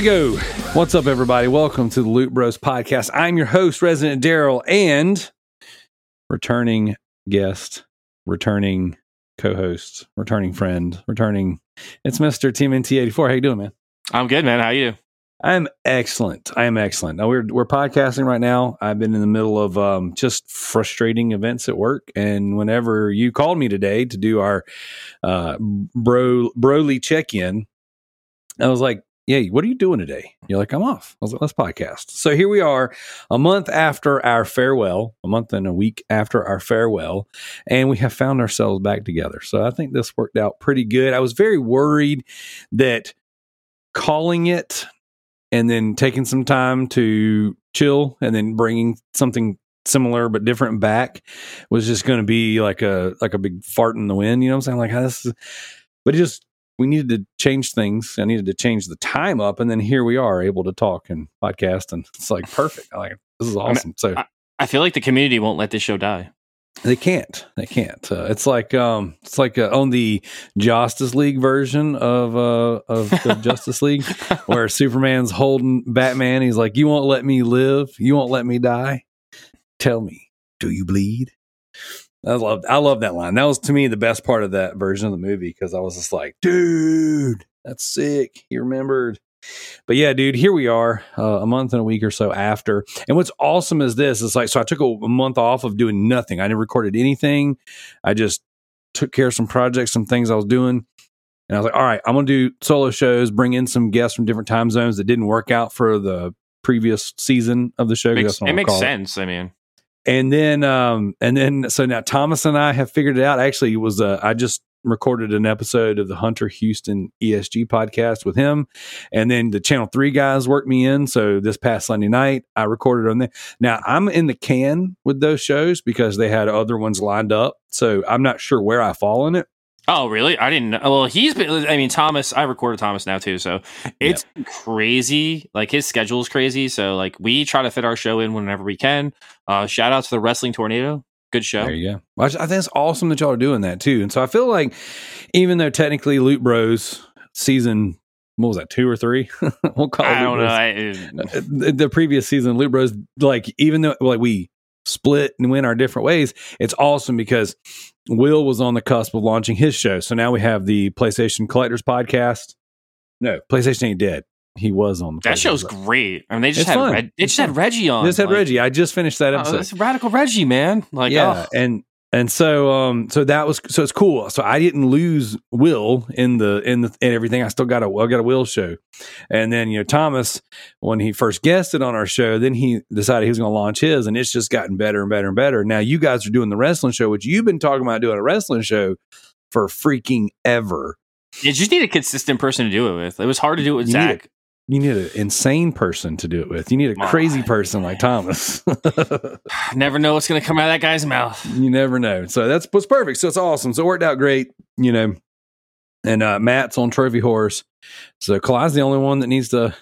We go. What's up, everybody? Welcome to the Loot Bros podcast. I'm your host, Resident Darrell, and returning guest, returning co-host, returning friend, returning. It's Mister TMNT84. How you doing, man? I'm good, man. How you? I'm excellent. I am excellent. Now we're we're podcasting right now. I've been in the middle of um, just frustrating events at work, and whenever you called me today to do our uh, bro broly check in, I was like, "Yeah, what are you doing today?" You're like, "I'm off." I was like, "Let's podcast." So here we are, a month after our farewell, a month and a week after our farewell, and we have found ourselves back together. So I think this worked out pretty good. I was very worried that calling it and then taking some time to chill and then bringing something similar but different back was just going to be like a like a big fart in the wind you know what i'm saying like this is, but it just we needed to change things. I needed to change the time up and then here we are able to talk and podcast and it's like perfect. Like this is awesome. So I, I feel like the community won't let this show die. they can't. They can't. Uh, it's like um it's like uh, on the justice league version of uh of the justice league where superman's holding batman. He's like you won't let me live. You won't let me die. Tell me do you bleed i love i love that line that was to me the best part of that version of the movie because i was just like dude that's sick he remembered but yeah, dude, here we are, uh, a month and a week or so after. And what's awesome is this: it's like so I took a, a month off of doing nothing. I never recorded anything. I just took care of some projects, some things I was doing, and I was like, all right, I'm gonna do solo shows, bring in some guests from different time zones that didn't work out for the previous season of the show. Makes, it makes sense. I mean, and then um and then so now Thomas and I have figured it out. Actually, it was uh, I just recorded an episode of the Hunter Houston ESG podcast with him, and then the Channel Three guys worked me in. So this past Sunday night, I recorded on there. Now I'm in the can with those shows because they had other ones lined up. So I'm not sure where I fall in it. Oh really? I didn't know. Well, he's been. I mean, Thomas. I recorded Thomas now too, so it's crazy. Like his schedule is crazy. So like we try to fit our show in whenever we can. Uh, shout out to the Wrestling Tornado. Good show. There you go. I I think it's awesome that y'all are doing that too. And so I feel like even though technically Loot Bros season what was that two or three? we'll call it I don't know. I, Uh, the the previous season, Loot Bros, like even though like we split and went our different ways, it's awesome because Will was on the cusp of launching his show. So now we have the PlayStation Collectors podcast. No, PlayStation ain't dead. He was on the that show's great. I mean, they just It's had fun. Reg, they It's just had. Reggie on. Just had like, Reggie. I just finished that Oh, episode. that's radical Reggie, man. Like, yeah, oh. and and so um so that was so it's cool. So I didn't lose Will in the in the in everything. I still got a I got a Will show, and then you know Thomas when he first guested on our show, then he decided he was going to launch his, and it's just gotten better and better and better. Now you guys are doing the wrestling show, which you've been talking about doing a wrestling show for freaking ever. you just need a consistent person to do it with. It was hard to do it with You Zach. You need an insane person to do it with. You need a My crazy person like Thomas. Never know what's going to come out of that guy's mouth. you never know. So that's was perfect. So it's awesome. So it worked out great, you know. And uh, Matt's on Trophy Horse. So Kali's the only one that needs to.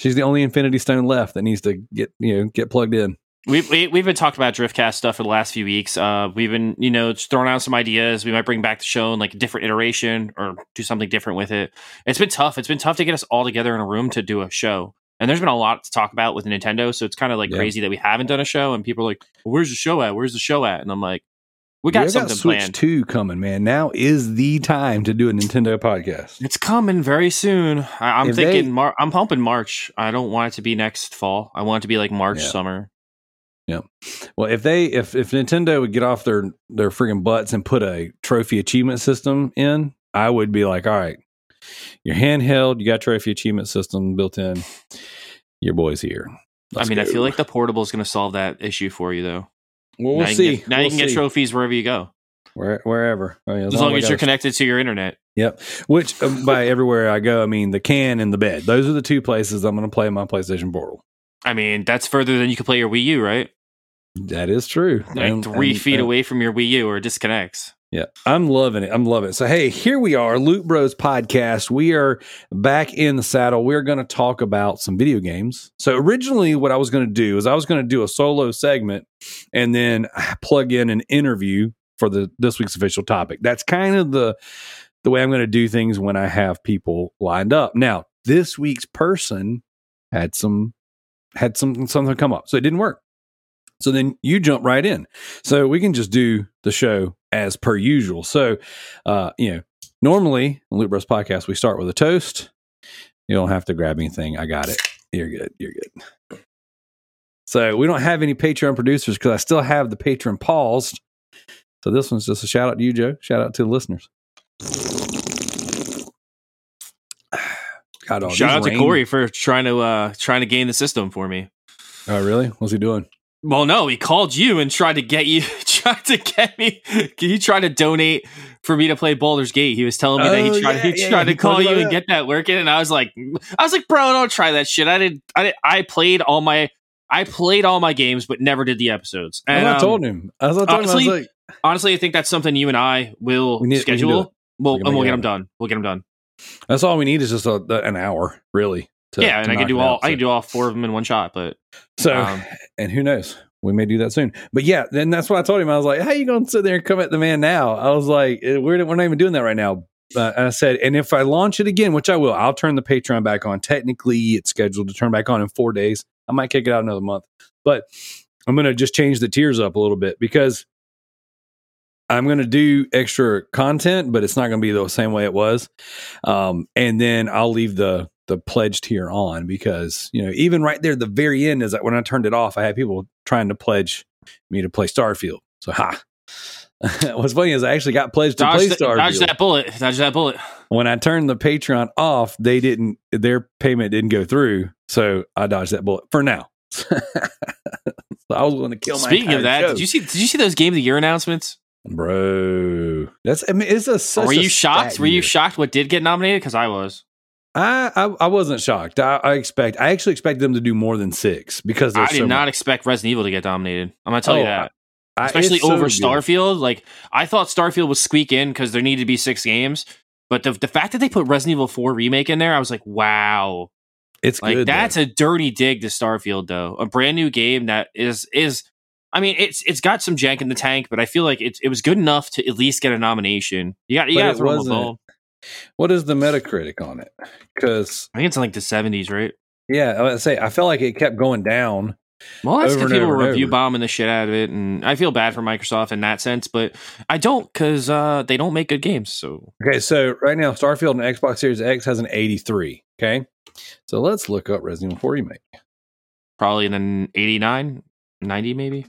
She's the only Infinity Stone left that needs to get you know get plugged in. We've we, we've been talking about Driftcast stuff for the last few weeks. Uh, we've been you know throwing out some ideas. We might bring back the show in like a different iteration or do something different with it. It's been tough. It's been tough to get us all together in a room to do a show. And there's been a lot to talk about with Nintendo, so it's kind of like Yeah. crazy that we haven't done a show. And people are like, well, "Where's the show at? Where's the show at?" And I'm like, "We got We something Switch planned. Two coming, man. Now is the time to do a Nintendo podcast. It's coming very soon. I, I'm If thinking. they- Mar- I'm hoping March. I don't want it to be next fall. I want it to be like March Yeah. summer. Well, if they if if Nintendo would get off their their freaking butts and put a trophy achievement system in, I would be like, all right, your handheld, you got trophy achievement system built in. Your boy's here. Let's I mean, I feel like the portable is going to solve that issue for you, though. well, now we'll you see. Get, now We'll you can get trophies wherever you go. Where, wherever. I mean, As, long I as you're connected to your internet. Yep. Which uh, by everywhere I go, I mean the can and the bed. Those are the two places I'm going to play my PlayStation Portal. I mean, that's further than you can play your Wii U, right? That is true. Like And- three and- feet and- away from your Wii U or disconnects. Yeah, I'm loving it. I'm loving it. So, hey, here we are, Loot Bros podcast. We are back in the saddle. We're going to talk about some video games. So, originally, what I was going to do is I was going to do a solo segment and then plug in an interview for the this week's official topic. That's kind of the the way I'm going to do things when I have people lined up. Now, this week's person had some had some something come up, so it didn't work. So then you jump right in. So we can just do the show as per usual. So, uh, you know, normally on Loot Bros podcast, we start with a toast. You don't have to grab anything. I got it. You're good. You're good. So we don't have any Patreon producers because I still have the Patreon paused. So this one's just a shout out to you, Joe. Shout out to the listeners. God, all Shout out to rain- Corey for trying to uh trying to gain the system for me. Oh, really? What's he doing? Well, no, he called you and tried to get you, tried to get me. He tried to donate for me to play Baldur's Gate. He was telling me that Oh, he tried, yeah, he yeah, tried he to call you and get that working, and I was like, I was like, bro, don't try that shit. I did, I did, I played all my, I played all my games, but never did the episodes. And I um, told him. I told him, I honestly, was like, honestly, I think that's something you and I will We need- we schedule. it. We'll, We and we'll get them done. We'll get them done. that's all we need is just a, an hour, really. To- yeah, and I can do all. I can do all four of them in one shot. But So, Um, and who knows? We may do that soon. But yeah, then that's what I told him. I was like, "How you going to sit there and come at the man now?" I was like, eh, "We're we're not even doing that right now." Uh, and I said, "And if I launch it again, which I will, I'll turn the Patreon back on. Technically, it's scheduled to turn back on in four days. I might kick it out another month, but I'm going to just change the tiers up a little bit because." I'm going to do extra content, but it's not going to be the same way it was. Um, and then I'll leave the the pledge tier on because you know even right there the very end is that when I turned it off, I had people trying to pledge me to play Starfield. So ha. What's funny is I actually got pledged to play the- dodge Starfield. that bullet. Dodge that bullet. When I turned the Patreon off, they didn't their payment didn't go through, so I dodged that bullet for now. so I was going to kill my. Speaking of that, show. did you see? Did you see those game of the year announcements? bro? That's I mean, it's a. Such Were you shocked? Were you year. shocked what did get nominated? Because I was. I, I I wasn't shocked. I, I expect I actually expect them to do more than six because I did so not much. expect Resident Evil to get dominated. I'm gonna tell Oh, you that, I- especially so over good. Starfield. Like I thought Starfield would squeak in because there needed to be six games, but the the fact that they put Resident Evil 4 remake in there, I was like, wow. It's Like good. that's though. a dirty dig to Starfield, though. A brand new game that is is. I mean, it's it's got some jank in the tank, but I feel like it it was good enough to at least get a nomination. You got you got it to throw a bone. What is the Metacritic on it? Because I think it's in like the 70s, right? yeah, I say I felt like it kept going down. Well, that's because people were review bombing the shit out of it, and I feel bad for Microsoft in that sense, but I don't because uh, they don't make good games. So Okay, so right now Starfield and Xbox Series X has an 83. Okay, so let's look up Resident Evil 4 remake. probably in an 89, 90 maybe.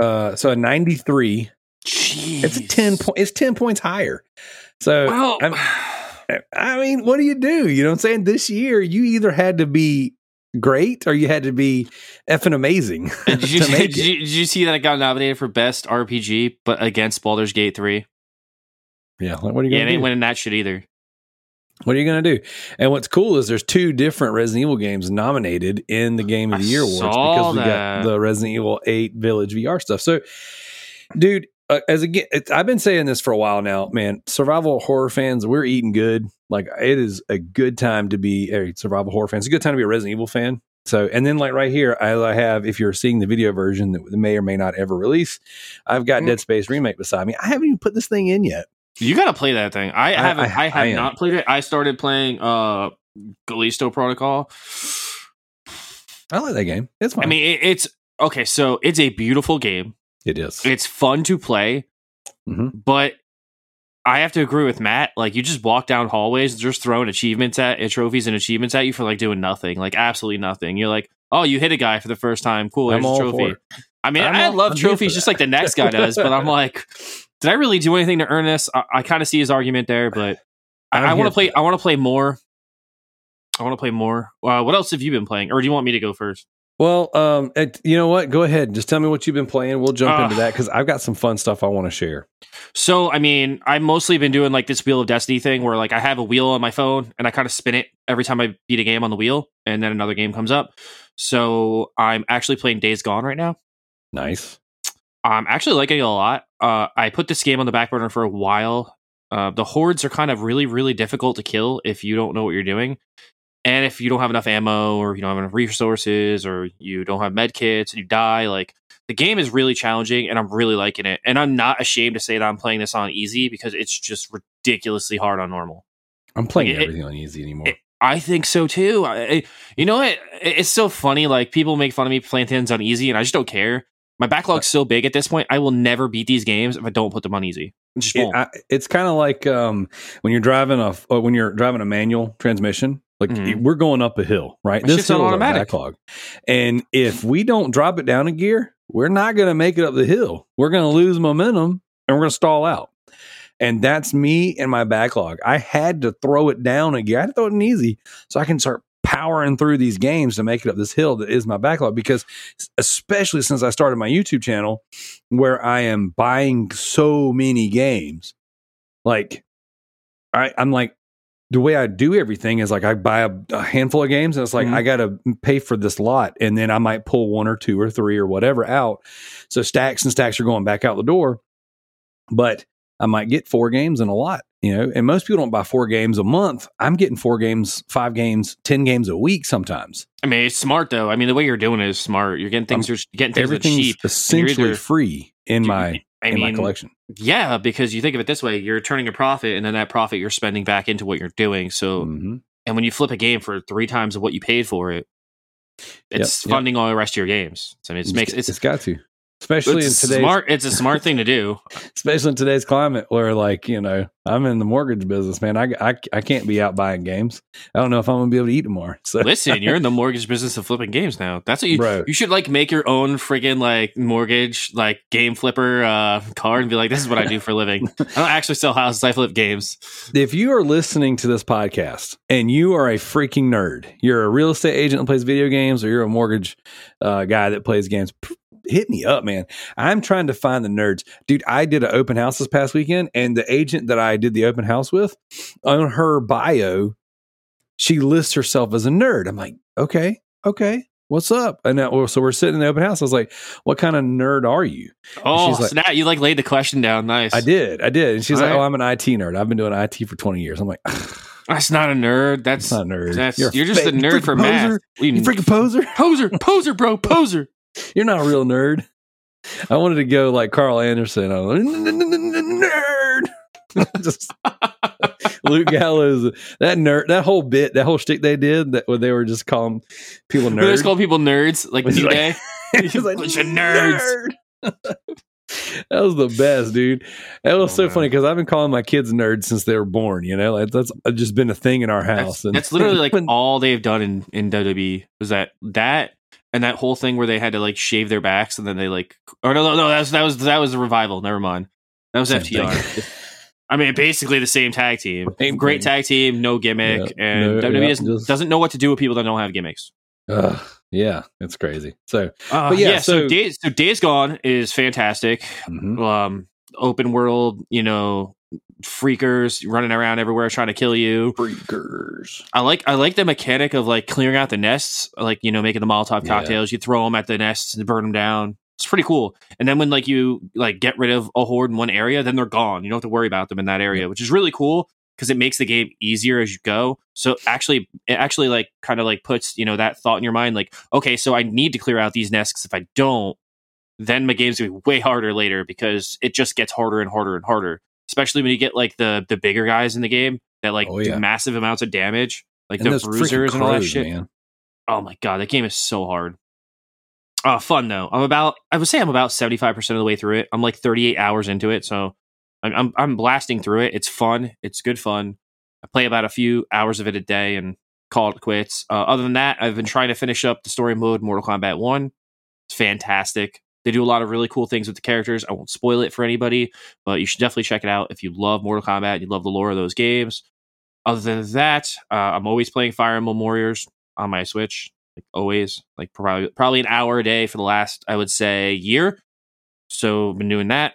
Uh, so a 93. Jeez. It's a 10 point. It's 10 points higher. So Well, I'm- eh, mean, what do you do? You know what I'm saying? This year, you either had to be great or you had to be effing amazing did, you, did, you, did you see that it got nominated for best RPG, but against Baldur's Gate 3? Yeah, like, what are you Yeah, gonna it ain't winning that shit either. What are you gonna do? And what's cool is there's two different Resident Evil games nominated in the Game of I the Year awards because we that. got the Resident Evil 8 Village VR stuff. So, dude, uh, as again, I've been saying this for a while now, man. Survival horror fans, we're eating good. Like it is a good time to be a survival horror fan. It's a good time to be a Resident Evil fan. So, and then like right here, I, I have, if you're seeing the video version that may or may not ever release, I've got Mm. Dead Space remake beside me. I haven't even put this thing in yet. You got to play that thing. I, I- haven't. I- I, have not played it. I started playing uh Callisto Protocol. I like that game. It's fine. I mean, it, it's okay. So it's a beautiful game. It is. It's fun to play, Mhm. but I have to agree with Matt. Like, you just walk down hallways, just throwing achievements at trophies and achievements at you for like doing nothing, like absolutely nothing. You're like, oh, you hit a guy for the first time. Cool, I'm a trophy. I mean, I'm I all- love I'm trophies just like the next guy does, but I'm like, did I really do anything to earn this? I, I kind of see his argument there, but I, I'm I want to play. I want to play more. I want to play more. Uh, what else have you been playing, or do you want me to go first? Well, um, it, you know what? Go ahead. Just tell me what you've been playing. We'll jump Uh, into that because I've got some fun stuff I want to share. So, I mean, I've mostly been doing like this Wheel of Destiny thing where like I have a wheel on my phone and I kind of spin it every time I beat a game on the wheel and then another game comes up. So, I'm actually playing Days Gone right now. Nice. I'm actually liking it a lot. Uh, I put this game on the back burner for a while. Uh, the hordes are kind of really, really difficult to kill if you don't know what you're doing. And if you don't have enough ammo or you don't have enough resources or you don't have med kits and you die, like the game is really challenging and I'm really liking it. And I'm not ashamed to say that I'm playing this on easy because it's just ridiculously hard on normal. I'm playing Like, it- everything on easy anymore. it- I think so too. I, I- you know what? It- It's so funny. Like people make fun of me playing things on easy, and I just don't care. My backlog's so big at this point. I will never beat these games if I don't put them on easy. Just It- I, it's kind of like um, when you're driving a uh, when you're driving a manual transmission. Like Mhm. we're going up a hill, right? Shit's on hill is our automatic. backlog, and if we don't drop it down a gear, we're not going to make it up the hill. We're going to lose momentum, and we're going to stall out. And that's me and my backlog. I had to throw it down a gear. I had to throw it in easy so I can start powering through these games to make it up this hill that is my backlog. Because especially since I started my YouTube channel, where I am buying so many games, like I, I'm like the way I do everything is like I buy a, a handful of games and it's like Mhm. I got to pay for this lot and then I might pull one or two or three or whatever out. So stacks and stacks are going back out the door, but I might get four games in a lot, you know. And most people don't buy four games a month. I'm getting four games, five games, ten games a week sometimes. I mean, it's smart though. I mean, the way you're doing it is smart. You're getting things. You're getting things that's Everything's cheap. essentially either- free in my I in my collection. Yeah, because you think of it this way: you're turning a profit, and then that profit you're spending back into what you're doing. So, Mhm. and when you flip a game for three times of what you paid for it, it's yep. funding all the rest of your games. So I mean, it makes it's, it's got to, especially it's in today's smart. It's a smart thing to do. especially in today's climate where like you know i'm in the mortgage business man i, I, I can't be out buying games i don't know if i'm gonna be able to eat tomorrow so Listen, you're in the mortgage business of flipping games now. That's what you Bro. you should like make your own friggin' like mortgage like game flipper uh card and be like, this is what I do for a living. I don't actually sell houses, I flip games. if you are listening to this podcast and you are a freaking nerd you're a real estate agent that plays video games or you're a mortgage uh, guy that plays games p- hit me up man i'm trying to find the nerds dude i did an open house this past weekend and the agent that i did the open house with on her bio she lists herself as a nerd i'm like okay okay what's up and that, so we're sitting in the open house i was like what kind of nerd are you Oh, She's like- snap! You like laid the question down. Nice. i did i did and she's All like right. oh i'm an it nerd i've been doing it for 20 years i'm like That's not a nerd. That's not a nerd. That's You're you're, just a nerd for math. poser. You, You freaking poser. poser, poser, bro, poser. You're not a real nerd. I wanted to go like Karl Anderson. I was like, nerd. Just Luke Gallows. That nerd. That whole bit. That whole shtick they did. That where they were just calling people nerds. They just nerds. call people nerds, like New Day. He's like, Bunch of nerds. "Nerd." that was the best, dude. That was Oh, so man. funny because I've been calling my kids nerds since they were born. You know, like that's uh, just been a thing in our house. That's, that's literally like all they've done in in WWE was that that and that whole thing where they had to like shave their backs and then they like oh no no no that was that was that was the revival. Never mind. That was Same FTR. I mean, basically the same tag team. Same Great thing. tag team, no gimmick, Yeah, and no- WWE yeah, doesn't, just- doesn't know what to do with people that don't have gimmicks. Ugh, yeah, it's crazy. So, Uh, But yeah, yeah, so, so- Days, so Days Gone is fantastic. mhm. Um, open world, you know, freakers running around everywhere trying to kill you. freakers. I like I like the mechanic of like clearing out the nests, like you know, making the Molotov Yeah. cocktails. You throw them at the nests and burn them down. It's pretty cool. And then when like you like get rid of a horde in one area, then they're gone. You don't have to worry about them in that area, which is really cool because it makes the game easier as you go. So actually, it actually like kind of like puts you know that thought in your mind, like okay, so I need to clear out these nests. if I don't, then my game's gonna be way harder later because it just gets harder and harder and harder. Especially when you get like the the bigger guys in the game that like Oh, do massive amounts of damage, like And the bruisers and all that shit. man. Oh my god, that game is so hard. Uh fun though. I'm about I would say I'm about 75% of the way through it. I'm like 38 hours into it, so I'm I'm, I'm blasting through it. It's fun. It's good fun. I play about a few hours of it a day and call it quits. Uh, other than that, I've been trying to finish up the story mode Mortal Kombat 1. It's fantastic. They do a lot of really cool things with the characters. I won't spoil it for anybody, but you should definitely check it out if you love Mortal Kombat, and you love the lore of those games. Other than that, uh, I'm always playing Fire Emblem Warriors on my Switch. like always, like probably probably an hour a day for the last I would say year. So been doing that.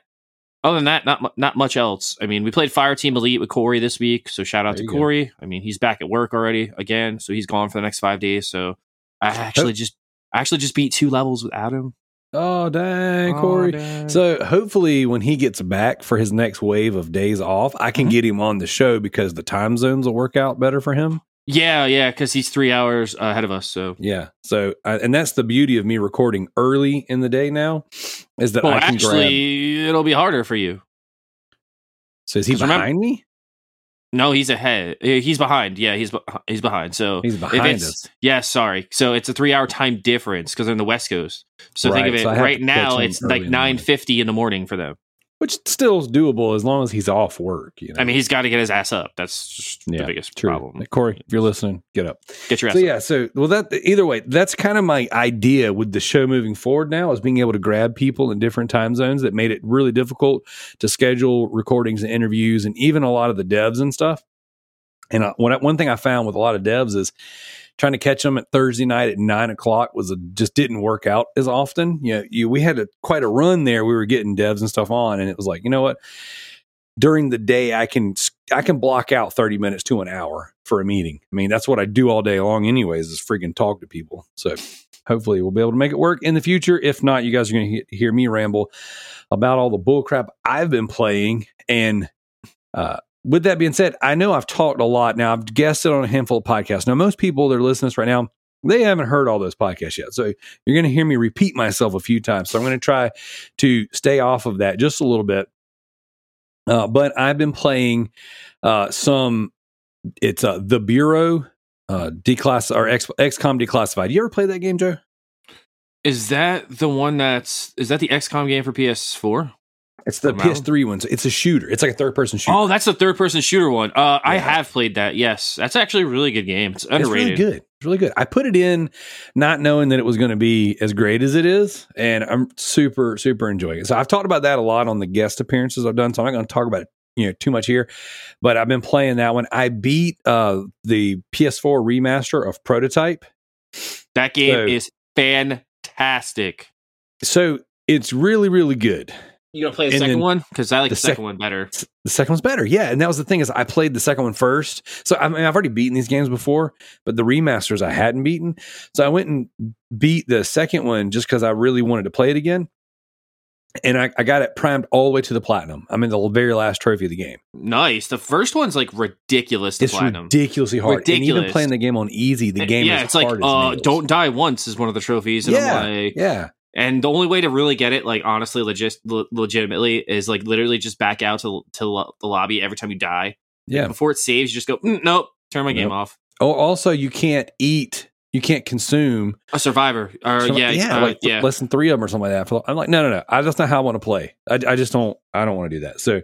Other than that, not not much else. I mean, we played Fire Team Elite with Corey this week, so shout out There to you go. Corey. I mean, he's back at work already again, so he's gone for the next five days. So I actually just I actually just beat two levels without him. Oh dang, Oh, Corey. dang. So hopefully, when he gets back for his next wave of days off, I can Mhm. get him on the show because the time zones will work out better for him. yeah, yeah, because he's three hours ahead of us. So Yeah. So, uh, and that's the beauty of me recording early in the day now, is that well, I can actually, grab. it'll be harder for you. So is he 'cause remember- behind me? No, he's ahead. He's behind. Yeah, he's he's behind. So He's behind us. Yeah, sorry. So it's a three-hour time difference because they're in the West Coast. So think of it. so right now, it's like in the morning. nine fifty in the morning for them. Which still is doable as long as he's off work. You know. I mean, he's got to get his ass up. That's just Yeah, the biggest True. problem. Corey, if you're listening, get up. Get your ass So up. yeah, so well that either way, that's kind of my idea with the show moving forward now is being able to grab people in different time zones that made it really difficult to schedule recordings and interviews and even a lot of the devs and stuff. And uh, one one thing I found with a lot of devs is trying to catch them at Thursday night at nine o'clock was a, just didn't work out as often. You know, you we had a, quite a run there. We were getting devs and stuff on, and it was like, you know what? During the day, I can I can block out thirty minutes to an hour for a meeting. I mean, that's what I do all day long, anyways, is freaking talk to people. So hopefully, we'll be able to make it work in the future. If not, you guys are going to he- hear me ramble about all the bull crap I've been playing. And uh, with that being said, I know I've talked a lot now. I've guested on a handful of podcasts. Now, most people that are listening to this right now, they haven't heard all those podcasts yet. So you're going to hear me repeat myself a few times. So I'm going to try to stay off of that just a little bit. Uh, but I've been playing uh, some, it's uh, The Bureau uh, declass or X, XCOM Declassified. You ever play that game, Joe? Is that the one that's is that the XCOM game for PS4? It's the From Alan? PS3 one. It's a shooter. It's like a third person shooter. Oh, that's the third person shooter one. Uh, I have played that. Yes, that's actually a really good game. It's It's underrated. really good. It's really good. I put it in not knowing that it was going to be as great as it is, and I'm super, super enjoying it. So I've talked about that a lot on the guest appearances I've done. So I'm not going to talk about it, you know, too much here. But I've been playing that one. I beat uh, the PS4 remaster of Prototype. That game So- is fantastic. So it's really, really good. You gonna play the And second one? Because I like the the, second sec- one better. The second one's better, yeah. And that was the thing is I played the second one first, so I mean I've already beaten these games before, but the remasters I hadn't beaten. So I went and beat the second one just because I really wanted to play it again, and I, I got it primed all the way to the platinum. I'm in the very last trophy of the game. Nice. The first one's like ridiculous. To It's platinum. ridiculously hard, and even playing the game on easy, the game yeah, is it's like uh, don't die once is one of the trophies, and Yeah, I'm like, yeah, and the only way to really get it, like honestly, legit, le- legitimately, is like literally just back out to to lo- the lobby every time you die. yeah. Before it saves, you just go, "Mm, nope, turn my game off. Oh, also you can't eat, you can't consume A survivor, or So, yeah, yeah, uh, like yeah. less than three of them or something like that. I'm like, no, no, no. I, that's not how I want to play. I, I just don't. I don't want to do that. So,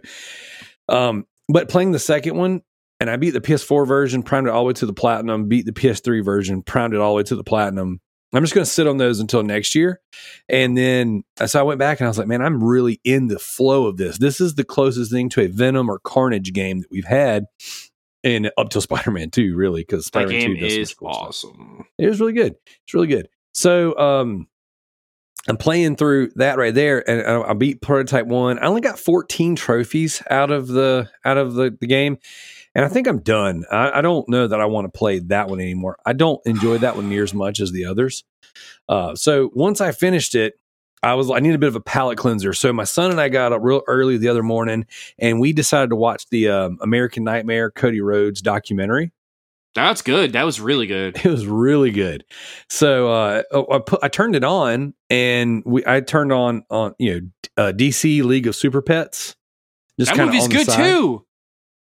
um, but playing the second one, and I beat the PS4 version, primed it all the way to the platinum. Beat the PS3 version, primed it all the way to the platinum. I'm just going to sit on those until next year, and then so I went back and I was like, man, I'm really in the flow of this. This is the closest thing to a Venom or Carnage game that we've had. And up till Spider Man 2, really, because Spider Man 2 game does is cool stuff. awesome. It was really good. It's really good. So um I'm playing through that right there, and I, I beat prototype one. I only got 14 trophies out of the out of the, the game, and I think I'm done. I, I don't know that I want to play that one anymore. I don't enjoy that one near as much as the others. Uh, so once I finished it, I was I need a bit of a palate cleanser. So my son and I got up real early the other morning, and we decided to watch the um, American Nightmare Cody Rhodes documentary. That's good. That was really good. It was really good. So uh, I put I turned it on, and we I turned on on you know uh, DC League of Super Pets. That kinda movie's good too.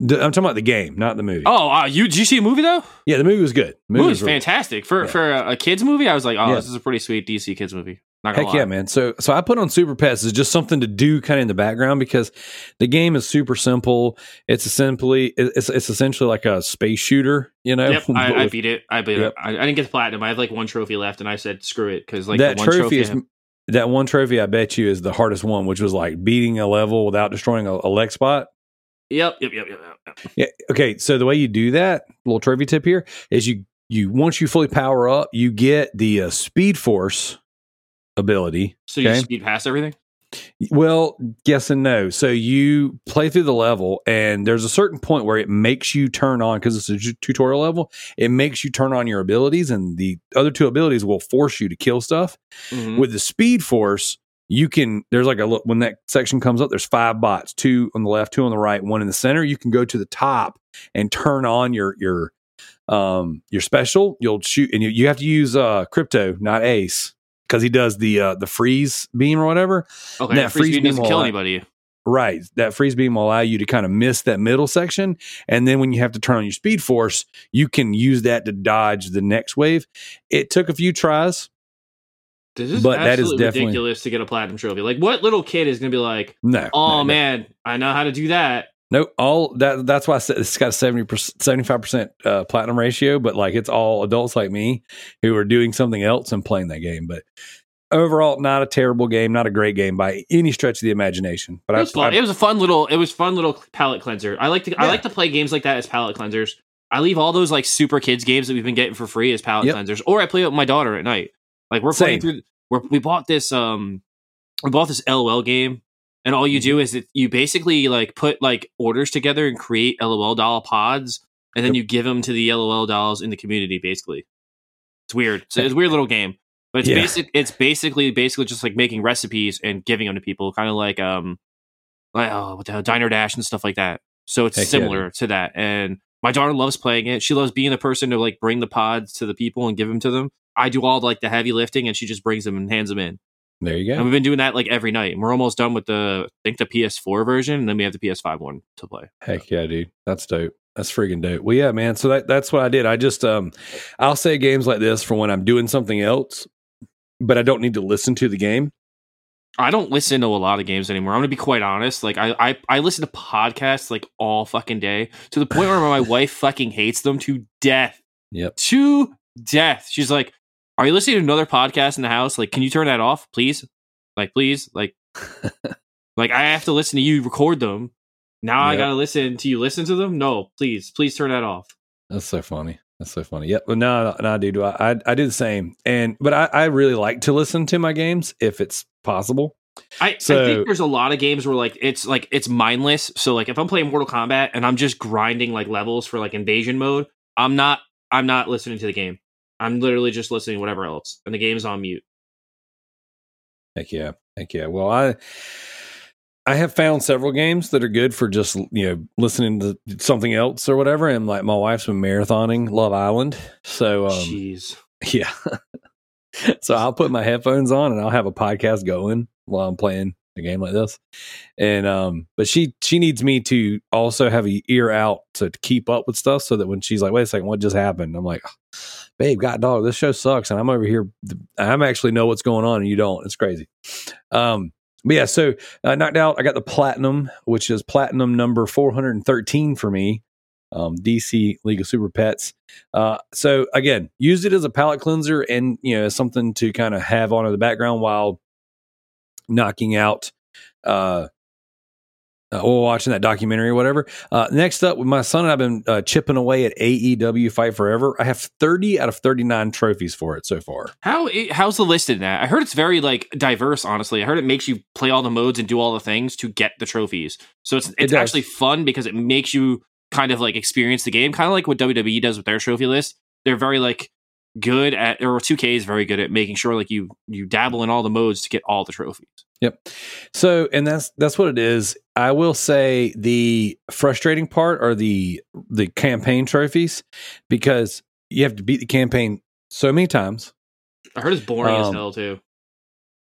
D- I'm talking about the game, not the movie. Oh, uh, you did you see a movie though? yeah, the movie was good. The Movie's was fantastic for Yeah. for a, a kids movie. I was like, oh, Yeah. this is a pretty sweet DC kids movie. Not gonna Heck lie. yeah, man! So, so I put on Super Pets as just something to do, kind of in the background, because the game is super simple. It's simply, it's it's essentially like a space shooter, you know. Yep, I, I beat it. I beat Yep. it. I, I didn't get the platinum. I have like one trophy left, and I said screw it because like that the one trophy is have- that one trophy. I bet you is the hardest one, which was like beating a level without destroying a, a leg spot. Yep, yep, yep, yep, yep. Yeah. Okay. So the way you do that, little trivia tip here, is you you once you fully power up, you get the uh, Speed Force ability. So you Okay. speed past everything. Well, yes and no. So you play through the level, and there's a certain point where it makes you turn on because it's a tu- tutorial level. It makes you turn on your abilities, and the other two abilities will force you to kill stuff. Mhm. With the Speed Force, you can. There's like a look when that section comes up. There's five bots, two on the left, two on the right, one in the center. You can go to the top and turn on your your um your special. You'll shoot, and you, you have to use uh Krypto, not Ace. Because he does the uh, the freeze beam or whatever, Okay, that that freeze freeze beam doesn't kill anybody. Right. That freeze beam will allow you to kind of miss that middle section. And then when you have to turn on your speed force, you can use that to dodge the next wave. It took a few tries. This is But that is absolutely definitely- ridiculous to get a platinum trophy. Like, what little kid is going to be like, No. "Oh no, no. man, I know how to do that." No, all that that's why I said it's got a 70 75% uh, platinum ratio, but like it's all adults like me who are doing something else and playing that game. But overall, not a terrible game, not a great game by any stretch of the imagination. But It I, was fun. I- it was a fun little. It was fun little palate cleanser. I like to. I like to play games like that as palate cleansers. I leave all those like super kids games that we've been getting for free as palate Yep. cleansers, or I play it with my daughter at night. Like we're playing through. We're, we bought this. Um, we bought this LOL game, and all you Mm-hmm. do is it, you basically like put like orders together and create LOL doll pods, and then you give them to the LOL dolls in the community. Basically, it's weird. So it's a weird little game, but it's Yeah. basic. It's basically basically just like making recipes and giving them to people, kind of like um, like oh, what the hell, Diner Dash and stuff like that. So it's Heck yeah, similar to that, and my daughter loves playing it. She loves being the person to like bring the pods to the people and give them to them. I do all like the heavy lifting, and she just brings them and hands them in. there you go. And we've been doing that like every night. And we're almost done with the I think the PS4 version, and then we have the PS5 one to play. Heck yeah, dude. That's dope. That's freaking dope. Well, yeah, man. So that, that's what I did. I just um I'll say games like this for when I'm doing something else, but I don't need to listen to the game. I don't listen to a lot of games anymore. I'm gonna be quite honest. Like I, I, I listen to podcasts like all fucking day to the point where my wife fucking hates them to death. Yep. To death. She's like, "Are you listening to another podcast in the house? Like, can you turn that off, please? Like, please, like, like I have to listen to you record them. Now I gotta listen to you listen to them. No, please, please turn that off. That's so funny. That's so funny. Yep. Well, no, no, no, dude. I, I I do the same. And but I, I really like to listen to my games if it's possible. I, so, I think there's a lot of games where like it's like it's mindless. So like if I'm playing Mortal Kombat and I'm just grinding like levels for like invasion mode, I'm not I'm not listening to the game. I'm literally just listening to whatever else, and the game's on mute. Heck yeah. Heck yeah. Well, I I have found several games that are good for just you know listening to something else or whatever. And like my wife's been marathoning Love Island, so um, Jeez, Yeah. so I'll put my headphones on and I'll have a podcast going while I'm playing a game like this. And um but she she needs me to also have a ear out to keep up with stuff so that when she's like, wait a second, what just happened? I'm like, babe, god dog, this show sucks. And I'm over here I'm actually know what's going on and you don't. It's crazy. Um but yeah, so uh, knocked out. I got the platinum, which is platinum number 413 for me. Um, DC League of Super Pets. Uh, so again, used it as a palate cleanser and you know something to kind of have on in the background while knocking out uh, uh or watching that documentary or whatever. Uh, next up, with my son and I've been uh, chipping away at AEW Fight Forever. I have 30 out of 39 trophies for it so far. how it, how's the list in that? I heard it's very like diverse. Honestly, I heard it makes you play all the modes and do all the things to get the trophies. So it's it's does. actually fun because it makes you kind of like experience the game, kind of like what WWE does with their trophy list. They're very like good at or 2K is very good at making sure like you you dabble in all the modes to get all the trophies. Yep. So, and that's that's what it is. I will say the frustrating part are the the campaign trophies because you have to beat the campaign so many times. I heard it's boring as Um, hell too.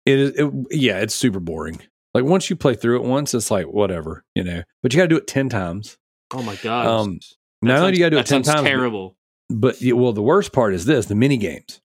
It is, it, yeah, it's super boring. Like once you play through it once, it's like whatever, you know. But you got to do it ten times. Oh my god. um, Not only do you got to do it ten times, terrible. But well, the worst part is this: the mini games.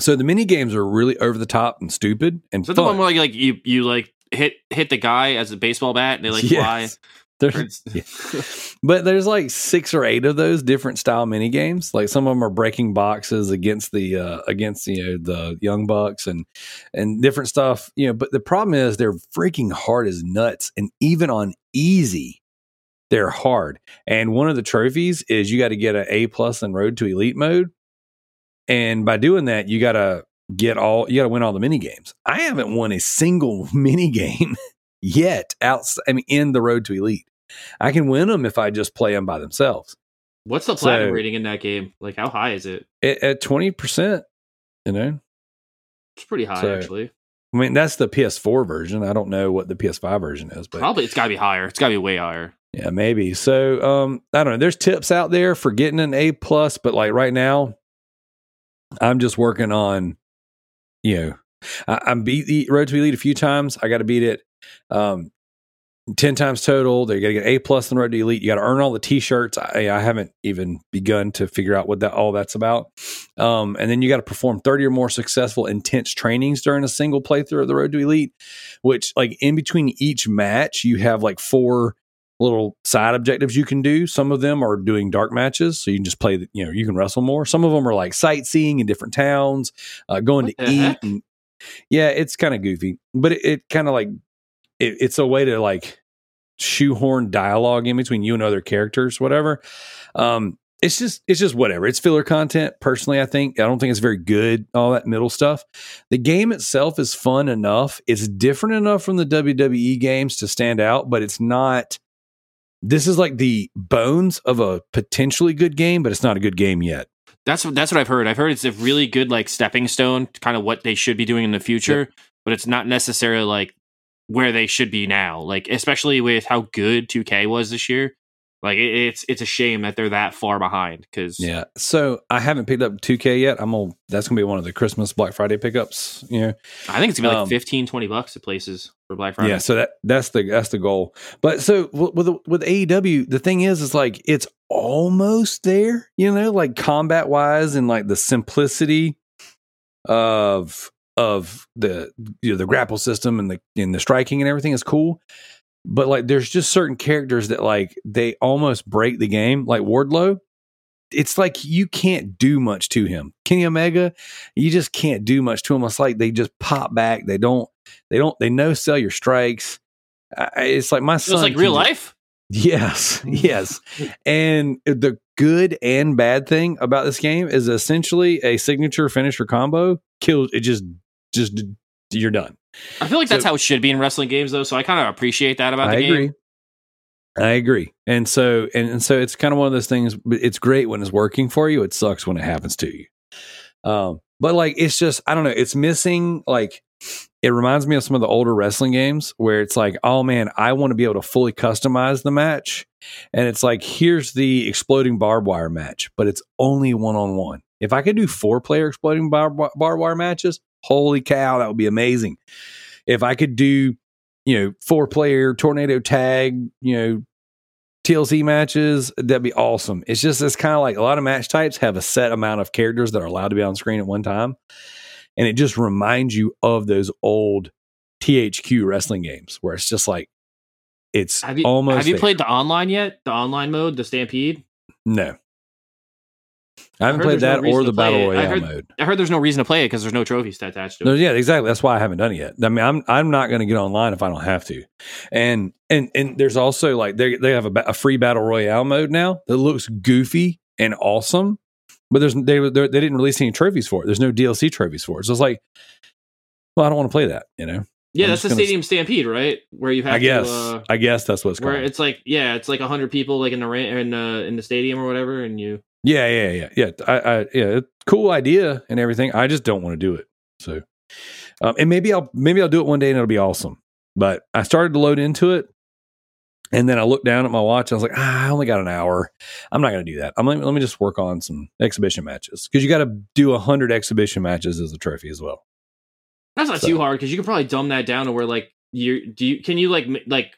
So the mini games are really over the top and stupid and that the one where like, like you you like hit hit the guy as a baseball bat and they like Yes. fly? There's- yeah. But there's like six or eight of those different style mini games. Like some of them are breaking boxes against the uh, against you know the young bucks and and different stuff. You know, but the problem is they're freaking hard as nuts. And even on easy, They're hard. And one of the trophies is you got to get an A plus in Road to Elite mode. And by doing that, you got to get all you got to win all the mini games. I haven't won a single mini game yet out I mean in the Road to Elite. I can win them if I just play them by themselves. What's the platinum so, rating in that game? Like how high is it? At twenty percent, you know. It's pretty high so, actually. I mean, that's the PS4 version. I don't know what the PS5 version is, but probably it's got to be higher. It's got to be way higher. Yeah, maybe. So, um, I don't know. There's tips out there for getting an A plus, but like right now, I'm just working on, you know, I, I'm beat the Road to Elite a few times. I got to beat it. Um, 10 times total. They got to get A plus in road to elite. You got to earn all the t-shirts. I, I, haven't even begun to figure out what that all that's about. Um, and then you got to perform 30 or more successful intense trainings during a single playthrough of the road to elite, which like in between each match, you have like four little side objectives you can do. Some of them are doing dark matches, so you can just play. The, you know, you can wrestle more. Some of them are like sightseeing in different towns, uh, going what to eat. And, yeah, it's kind of goofy, but it, it kind of like it, it's a way to like shoehorn dialogue in between you and other characters, whatever. Um, it's just it's just whatever. It's filler content. Personally, I think I don't think it's very good. All that middle stuff. The game itself is fun enough. It's different enough from the WWE games to stand out, but it's not. This is like the bones of a potentially good game, but it's not a good game yet. That's that's what I've heard. I've heard it's a really good like stepping stone, kind of what they should be doing in the future. Yep. But it's not necessarily like where they should be now. Like especially with how good 2K was this year. Like it, it's it's a shame that they're that far behind because yeah. So I haven't picked up 2K yet. I'm gonna that's gonna be one of the Christmas Black Friday pickups. You know, I think it's gonna be like um, 15, 20 bucks at places for Black Friday. Yeah. So that that's the that's the goal. But so with with AEW, the thing is, is like it's almost there. You know, like combat wise and like the simplicity of of the you know the grapple system and the and the striking and everything is cool but like there's just certain characters that like they almost break the game like wardlow. It's like you can't do much to him. Kenny omega you just can't do much to him. It's like they just pop back. They don't they don't they no sell your strikes. It's like my son it's like real just, life? yes yes. And the good and bad thing about this game is essentially a signature finisher combo kills it just just you're done. I feel like so, that's how it should be in wrestling games, though. So I kind of appreciate that about I the agree. game. I agree, and so and, and so it's kind of one of those things. It's great when it's working for you. It sucks when it happens to you. Um, but like it's just I don't know. It's missing like it reminds me of some of the older wrestling games where it's like, oh man, I want to be able to fully customize the match. And it's like, here's the exploding barbed wire match, but it's only one on one. If I could do four player exploding barbed wire matches, Holy cow, that would be amazing. If I could do, you know, four player tornado tag, you know, TLC matches, that'd be awesome. It's just it's kind of like a lot of match types have a set amount of characters that are allowed to be on screen at one time. And it just reminds you of those old THQ wrestling games where it's just like it's have you, almost Have you there. played the online yet? The online mode, the Stampede? No. I haven't I played that no or the battle royale I heard, mode. I heard there's no reason to play it because there's no trophies attached to it. No, yeah, exactly. That's why I haven't done it yet. I mean, I'm I'm not going to get online if I don't have to. And and and there's also like they they have a, a free battle royale mode now that looks goofy and awesome, but there's they they didn't release any trophies for it. There's no DLC trophies for it. So it's like, well, I don't want to play that. You know. Yeah, I'm that's the Stadium Stampede, right? Where you have. I guess. To, uh, I guess that's what's where it's like. Yeah, it's like hundred people, like in the in uh, in the stadium or whatever, and you yeah, yeah, yeah, yeah. I, I yeah, cool idea and everything. I just don't want to do it. So, um, and maybe I'll maybe I'll do it one day and it'll be awesome. But I started to load into it, and then I looked down at my watch. I was like, ah, I only got an hour. I'm not going to do that. I'm let me, let me just work on some exhibition matches because you got to do a hundred exhibition matches as a trophy as well. That's not so. too hard because you can probably dumb that down to where like you do. You, can you like like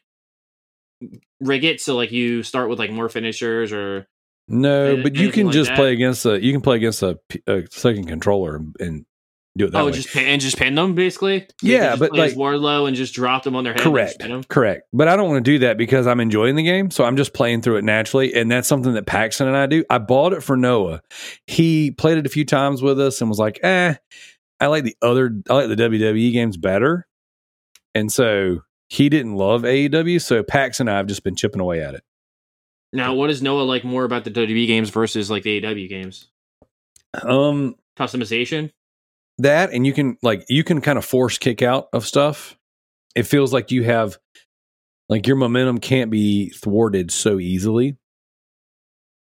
rig it so like you start with like more finishers or no, but you can like just that? play against a you can play against a, a second controller and do it that oh, way. just pin, and just pin them basically. yeah, but like Wardlow and just drop them on their head. Correct, correct. But I don't want to do that because I'm enjoying the game, so I'm just playing through it naturally, and that's something that Paxton and I do. I bought it for Noah. He played it a few times with us and was like, "Eh, I like the other, I like the WWE games better," and so he didn't love AEW. So Pax and I have just been chipping away at it. Now, what does Noah like more about the WWE games versus like the AW games? Um, Customization. that and you can like you can kind of force kick out of stuff. It feels like you have like your momentum can't be thwarted so easily.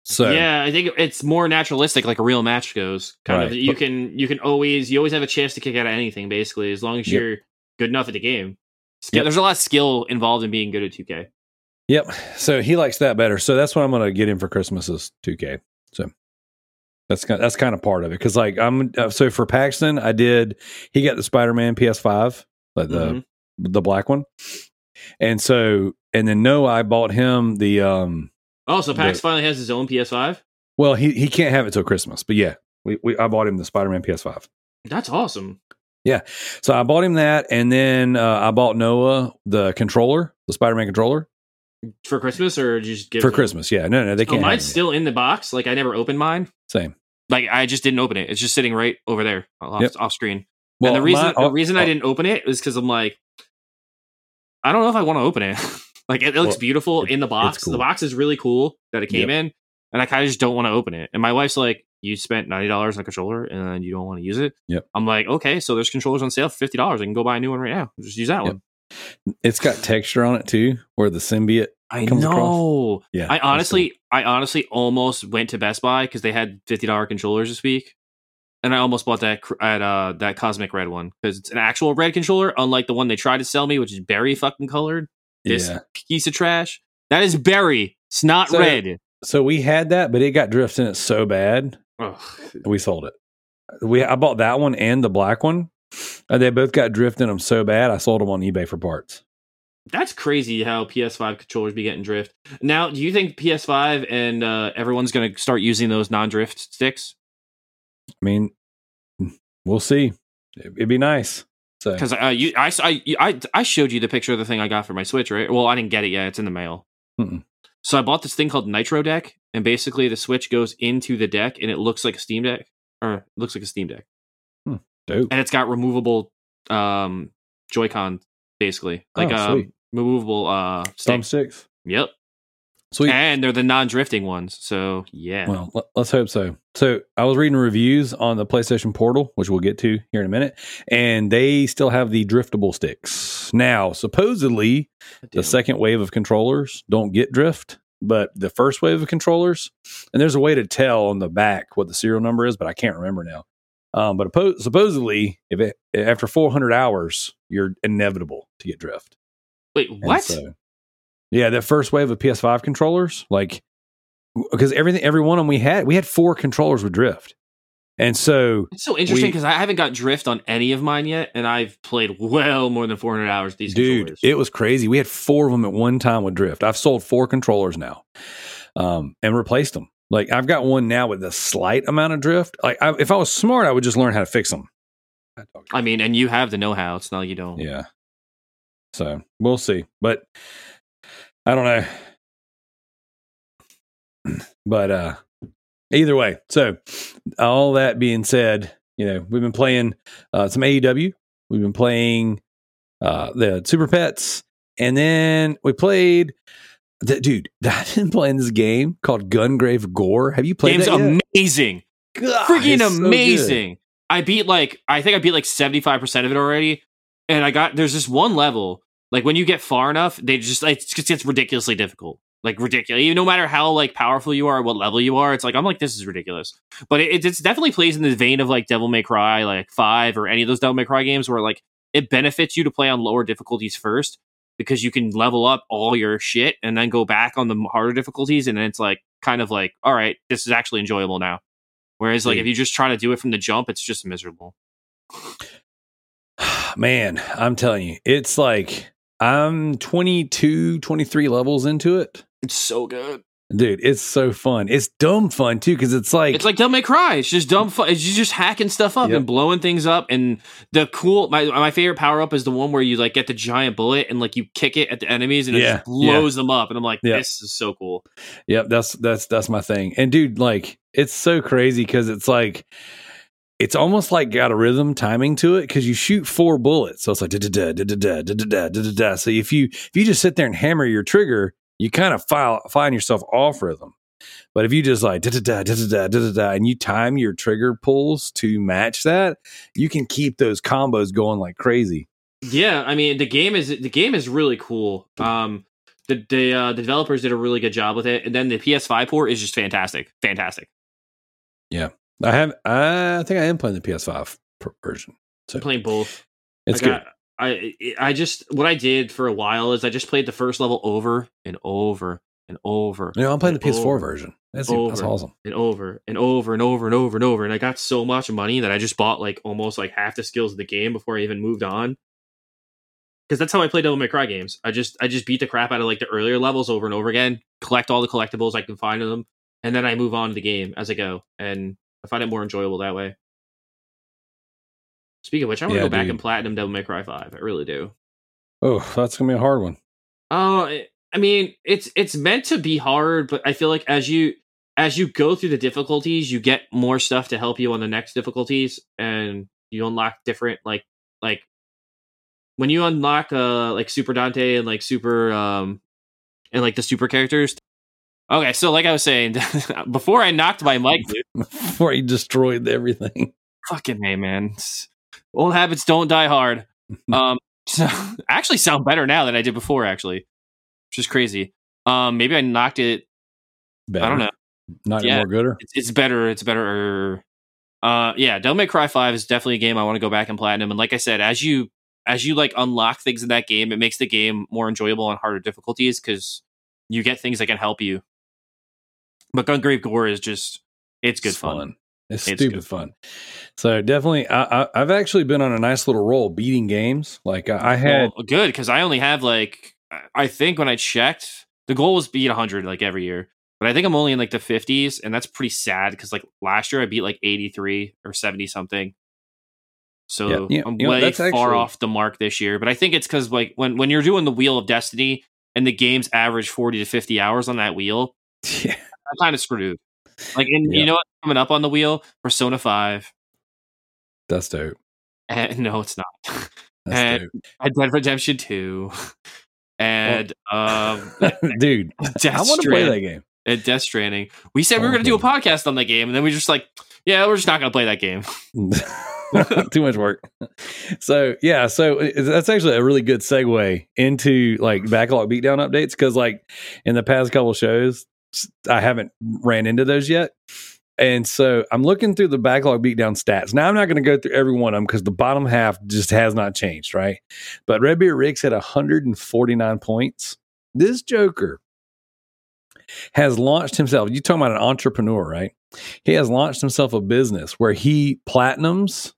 So yeah, I think it's more naturalistic, like a real match goes. Kind of, you but- can you can always you always have a chance to kick out of anything, basically, as long as Yep. you're good enough at the game. Skill, Yep. There's a lot of skill involved in being good at 2K. Yep. So he likes that better. So that's what I'm going to get him for Christmas is 2K. So that's kind that's kind of part of it because like I'm uh, so for Paxton I did he got the Spider Man PS5 like the Mhm. the black one, and so and then no I bought him the um Oh, so PAX The- finally has his own PS5. well he he can't have it till Christmas but yeah we, we I bought him the Spider Man PS5. That's awesome. Yeah, so I bought him that, and then uh, I bought Noah the controller, the Spider Man controller For Christmas, or did you just give for to him? Christmas. Yeah, no, no, they Oh, can't. have mine's it still in the box. Like I never opened mine. same. Like I just didn't open it. It's just sitting right over there off, Yep. off screen. Well, and the reason my- the reason I oh, didn't open it was because I'm like, I don't know if I want to open it. like it, looks Well, beautiful it- in the box. cool. The box is really cool that it came in, and I kind of just don't want to open it. And my wife's like, "You spent ninety dollars on a controller and you don't want to use it." Yep. I'm like, "Okay, so there's controllers on sale for fifty dollars. I can go buy a new one right now. Just use that Yep. one." It's got texture on it too, where the symbiote. I comes across. know. Yeah, I honestly, I honestly almost went to Best Buy because they had fifty dollar controllers this week, and I almost bought that at uh that cosmic red one because it's an actual red controller, unlike the one they tried to sell me, which is berry fucking colored. This Yeah. piece of trash. That is berry. It's not So- red. So we had that, but it got drift in it so bad Ugh. we sold it. We I bought that one and the black one. And they both got drift in them so bad I sold them on eBay for parts. That's crazy how PS5 controllers be getting drift. Now, do you think PS5 and uh, everyone's going to start using those non-drift sticks? I mean, we'll see. It'd be nice. So Because uh, you, I, I, I, I showed you the picture of the thing I got for my Switch, right? Well, I didn't get it yet. It's in the mail. Mm-mm. So I bought this thing called Nitro Deck, and basically the Switch goes into the deck, and it looks like a Steam Deck, or looks like a Steam Deck, dope. and it's got removable um, Joy-Con, basically, like Oh, um, removable uh, stick. Thumbsticks. Yep, Sweet. and they're the non-drifting ones. So yeah, Well, let- let's hope so. So I was reading reviews on the PlayStation Portal, which we'll get to here in a minute, and they still have the driftable sticks. Now, supposedly, the second wave of controllers don't get drift, but the first wave of controllers, and there's a way to tell on the back what the serial number is, but I can't remember now. Um, but oppo- supposedly, if it after 400 hours, you're inevitable to get drift. Wait, what? so- yeah, that first wave of PS5 controllers, like because everything, every one of them we had, we had four controllers with drift, and so It's so interesting because I haven't got drift on any of mine yet, and I've played well more than 400 hours. These dude, it was crazy. We had four of them at one time with drift. I've sold four controllers now, um, and replaced them. Like I've got one now with a slight amount of drift. Like I, if I was smart, I would just learn how to fix them. I mean, and you have the know-how. It's not like you don't. Yeah. So we'll see, but I don't know. but uh either way, so all that being said, you know, we've been playing uh some AEW. We've been playing uh the Super Pets, and then we played. Dude, I've been playing this game called Gungrave Gore. Have you played Game's amazing, God, freaking it's so amazing. I beat like I think I beat like 75 percent of it already, and I got there's this one level like when you get far enough, they just it just gets ridiculously difficult. Like ridiculous. Even no matter how like powerful you are, or what level you are, it's like I'm like this is ridiculous. But it, it's definitely plays in the vein of like Devil May Cry, like Five or any of those Devil May Cry games where like it benefits you to play on lower difficulties first because you can level up all your shit and then go back on the harder difficulties, and then it's like kind of like all right, this is actually enjoyable now. Whereas like Dude. if hmm. you just try to do it from the jump, it's just miserable. Man, I'm telling you, it's like I'm 22, 23 levels into it. It's so good. Dude, it's so fun. It's dumb fun too, because it's like, It's like Devil May Cry. It's just dumb fun. It's just hacking stuff up Yep. and blowing things up. And the cool, my my favorite power up is the one where you like get the giant bullet and like you kick it at the enemies and it Yeah, just blows them up. And I'm like, Yeah. this is so cool. yep, that's that's that's my thing. And dude, like, it's so crazy because it's like it's almost like got a rhythm timing to it because you shoot four bullets. So it's like da da da da da da da da da. So if you if you just sit there and hammer your trigger, you kind of file, find yourself off rhythm. But if you just like da da da da da da da and you time your trigger pulls to match that, you can keep those combos going like crazy. Yeah, I mean the game is the game is really cool. Um, the the, uh, the developers did a really good job with it, and then the PS5 port is just fantastic, fantastic. Yeah, I have. I think I am playing the PS5 version. So I'm playing both. It's I got, good. I I just what I did for a while is I just played the first level over and over and over You know, I'm playing the PS4 over version. That's, that's awesome. and over and over and over and over and over. And I got so much money that I just bought like almost like half the skills of the game before I even moved on. Because that's how I play Devil May Cry games. I just I just beat the crap out of like the earlier levels over and over again, collect all the collectibles I can find in them, and then I move on to the game as I go. And I find it more enjoyable that way. Speaking of which, I want to Yeah, go back dude. and platinum Devil May Cry Five. I really do. Oh, that's gonna be a hard one. Oh, I- I mean, it's it's meant to be hard, but I feel like as you as you go through the difficulties, you get more stuff to help you on the next difficulties, and you unlock different like like when you unlock uh like Super Dante and like Super um and like the super characters. Okay, so like I was saying before I knocked my mic, dude, Before he destroyed everything. fucking hey man, old habits don't die hard. Um, so actually sound better now than I did before, actually, which is crazy. Um, maybe I knocked it Better. I don't know. Not Yeah. more gooder. It's, it's better. It's better. Uh, yeah, Devil May Cry Five is definitely a game I want to go back and platinum. And like I said, as you as you like unlock things in that game, it makes the game more enjoyable on harder difficulties because you get things that can help you. But Gungrave Gore is just it's good fun. It's, It's stupid good fun. So definitely, I, I, I've actually been on a nice little roll beating games. Like I, I had, Well, good because I only have like I- think when I checked, the goal was beat 100 like every year. But I think I'm only in like the 50s, and that's pretty sad because like last year I beat like 83 or 70 something. So Yeah, I'm know, way that's far actually- off the mark this year. But I think it's because like when when you're doing the Wheel of Destiny and the game's average 40 to 50 hours on that wheel, yeah, I'm kind of screwed. Like, and Yeah. you know what's coming up on the wheel? Persona 5. that's dope. And no, it's not. That's And- Red Dead Redemption 2. And um dude. Death I want to play that game. and Death Stranding. We said we were going to do a podcast on that game, and then we just like, yeah, we're just not going to play that game. Too much work. So yeah, so that's actually a really good segue into like backlog beatdown updates because like in the past couple shows, I haven't ran into those yet. And so I'm looking through the backlog beatdown stats. Now I'm not going to go through every one of them because the bottom half just has not changed, right? But Redbeard Rick's at 149 points. This Joker has launched himself. You talking about an entrepreneur, right? He has launched himself a business where he platinums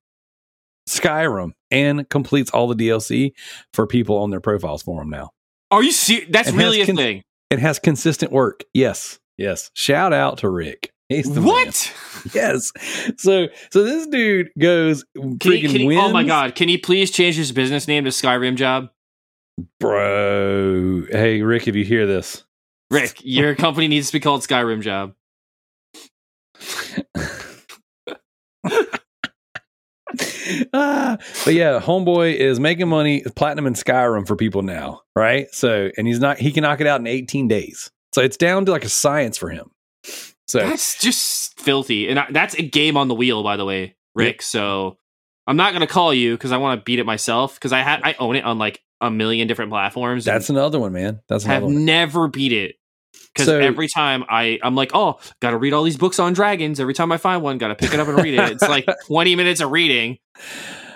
Skyrim and completes all the DLC for people on their profiles for him now. Are you serious? That's It really a con- thing. It has consistent work. Yes. Yes. Shout out to Rick. He's the man. What? Yes. So so this dude goes Can freaking he, he, oh my god! Can he please change his business name to Skyrim Job? Bro. Hey Rick, if you hear this. Rick, your company needs to be called Skyrim Job. ah, but yeah, homeboy is making money, platinum in Skyrim for people now, right? So, and he's not, he can knock it out in 18 days. So it's down to like a science for him. So That's just filthy, and I, that's a game on the wheel, by the way, Rick. So I'm not going to call you because I want to beat it myself because I had I own it on like a million different platforms. that's another one, man. That's have one. never beat it because So- every time I I'm like, oh, got to read all these books on dragons. Every time I find one, got to pick it up and read it. It's like 20 minutes of reading.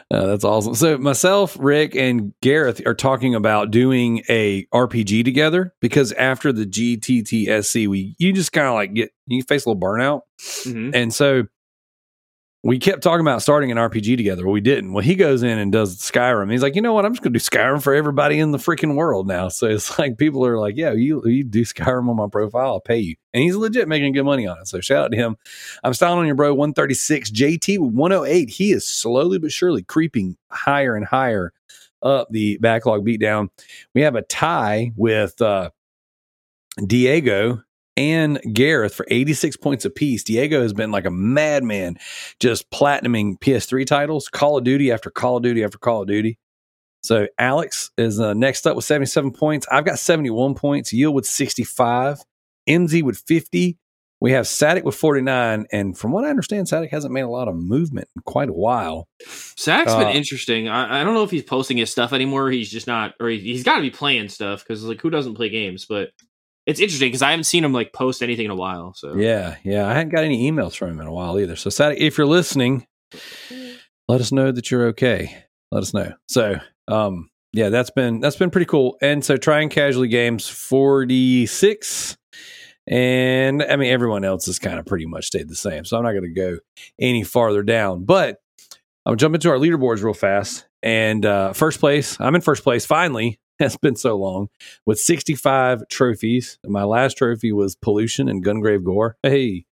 Uh, that's awesome. So myself, Rick, and Gareth are talking about doing a RPG together because after the GTTSC, we you just kind of like get you face a little burnout. Mhm. And so we kept talking about starting an RPG together, we didn't. Well, he goes in and does Skyrim. He's like, you know what? I'm just going to do Skyrim for everybody in the freaking world now. So it's like people are like, yeah, you you do Skyrim on my profile, I'll pay you. And he's legit making good money on it. So shout out to him. I'm styling on your bro 136 JT with 108. He is slowly but surely creeping higher and higher up the backlog beatdown. We have a tie with uh, Diego and Gareth for 86 points apiece. Diego has been like a madman, just platinuming PS3 titles, Call of Duty after Call of Duty after Call of Duty. So Alex is uh, next up with 77 points. I've got 71 points. Yield with 65. MZ with 50. We have Sadik with 49. And from what I understand, Sadik hasn't made a lot of movement in quite a while. Sadik's Uh, been interesting. I, I don't know if he's posting his stuff anymore. He's just not, or he, he's got to be playing stuff because like who doesn't play games? But it's interesting because I haven't seen him like post anything in a while. So Yeah, yeah. I hadn't got any emails from him in a while either. So Sadik, if you're listening, let us know that you're okay. Let us know. So um yeah, that's been that's been pretty cool. And so trying casually games 46 and I mean everyone else has kind of pretty much stayed the same. So I'm not going to go any farther down. But I'll jump into our leaderboards real fast. And uh first place, I'm in first place finally. It's been so long with 65 trophies. My last trophy was pollution and Gungrave Gore. Hey.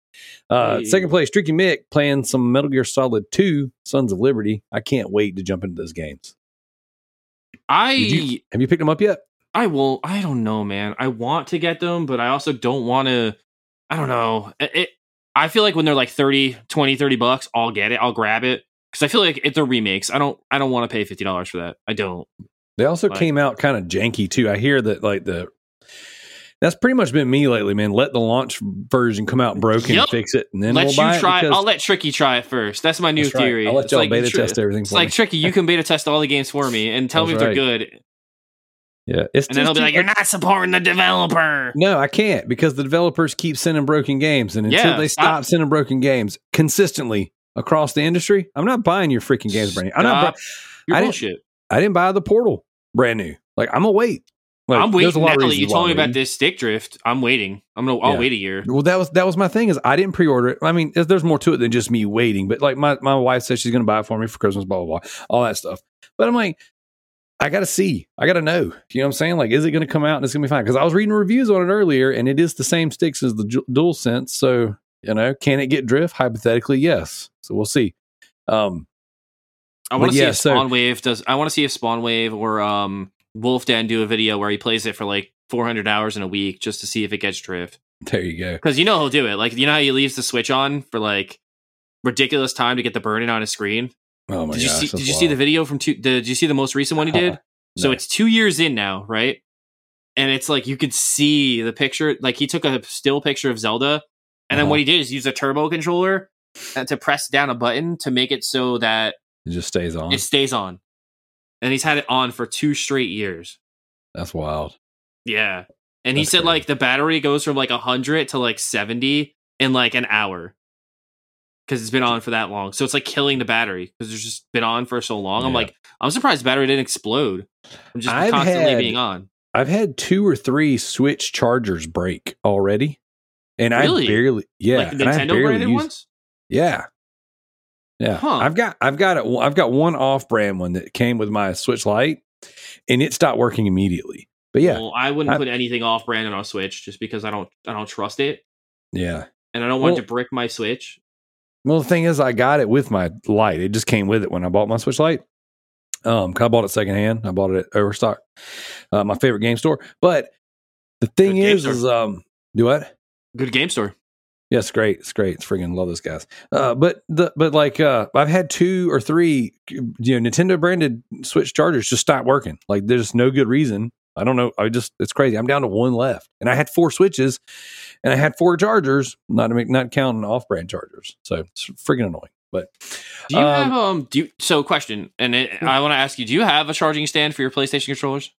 Uh, Hey. Second place, Tricky Mick playing some Metal Gear Solid 2, Sons of Liberty. I can't wait to jump into those games. I you- Have you picked them up yet? I will. I don't know, man. I want to get them, but I also don't want to. I don't know. It, it- I feel like when they're like 30, 20, 30 bucks, I'll get it. I'll grab it because I feel like if they're remakes, I don't. I don't want to pay fifty dollars for that. I don't. They also Like- came out kind of janky too. I hear that like the that's pretty much been me lately, man. Let the launch version come out broken, Yep. fix it, and then let we'll you buy try. it. I'll let Tricky try it first. That's my new That's right. theory. I'll let It's y'all like, beta Tri- test everything It's like me. Tricky. You can beta test all the games for me and tell me if That's they're good, yeah, it's and then they'll be like, "You're not supporting the developer." No, I can't because the developers keep sending broken games, and until Yeah, they stop stop. sending broken games consistently across the industry, I'm not buying your freaking games brand new. I'm not. Your I bullshit. I didn't buy the Portal brand new. Like I'm gonna wait. Like, I'm waiting lot now that you told me about this stick drift. I'm waiting. I'm gonna. I'll Yeah. wait a year. Well, that was that was my thing is I didn't pre-order it. I mean, there's- more to it than just me waiting. But like my my wife said she's to buy it for me for Christmas, blah blah blah, all that stuff. But I'm like, I got to see, I got to know. You know what I'm saying? Like, is it to come out and it's to be fine? Because I was reading reviews on it earlier, and it is the same sticks as the Dual Sense. So you know, can it get drift? Hypothetically, yes. So we'll see. Um, I want to see yeah, if so- Spawn Wave does. I want to see if Spawn Wave or um Wulff Den do a video where he plays it for like 400 hours in a week just to see if it gets drift. there you go. Because you know he'll do it. Like you know how he leaves the switch on for like ridiculous time to get the burn-in on his screen. Oh my did you gosh, see? Did you see the video from two? Did you see the most recent one he did? So No. it's two years in now, right? And it's like you could see the picture. Like he took a still picture of Zelda, and then Uh-huh. what he did is use a turbo controller uh, to press down a button to make it so that It just stays on. it stays on. And he's had it on for two straight years. That's wild. Yeah. And he said crazy. like the battery goes from like 100 to like 70 in like an hour. Cuz it's been on for that long. So it's like killing the battery cuz it's just been on for so long. I'm like I'm surprised the battery didn't explode. I'm just I've constantly had- being on. I've had two or three Switch chargers break already, and Really? I barely, yeah, like Nintendo barely branded use- ones? Yeah, yeah. Huh. I've got, I've got it. I've got one off-brand one that came with my Switch Lite, and it stopped working immediately. But yeah, Well, I wouldn't I- put anything off brand on a Switch just because I don't I don't trust it yeah. and I don't want Well- to brick my Switch. Well, the thing is, I got it with my light. It just came with it when I bought my Switch Lite. Um, I bought it secondhand. I bought it at Overstock, uh, my favorite game store. But the thing Good is, is um, do what? Good game store. Yeah, it's great. It's great. It's freaking love those guys. Uh, but the but like uh, I've had two or three, you know, Nintendo branded Switch chargers just stop working. Like there's no good reason. I don't know. I just it's crazy. I'm down to one left, and I had four switches, and I had four chargers. Not to make not counting off brand chargers. So it's freaking annoying. But Do you Um, have um do you, so question and it, I want to ask you do you have a charging stand for your PlayStation controllers?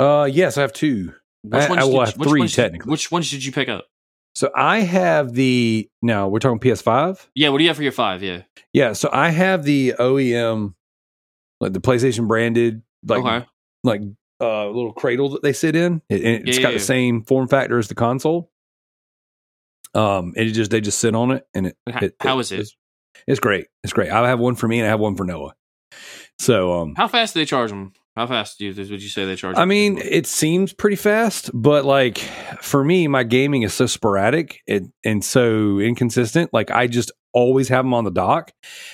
uh, yes, I have two. Which I- I will have which three ones- technically. Which ones did you pick up? So I have the now we're talking PS5. Yeah, what do you have for your 5? Yeah. Yeah, so I have the OEM, like the PlayStation branded, like okay. like uh little cradle that they sit in. It, and it's Yeah, got yeah, the yeah. same form factor as the console. Um, and it just they just sit on it, and it, And ho- it how is it? It's, it's great. It's great. I have one for me, and I have one for Noah. So, um, How fast do they charge them? How fast do you, would you say they charge? I mean, it seems pretty fast, but like for me, my gaming is so sporadic and, and so inconsistent. Like I just always have them on the dock.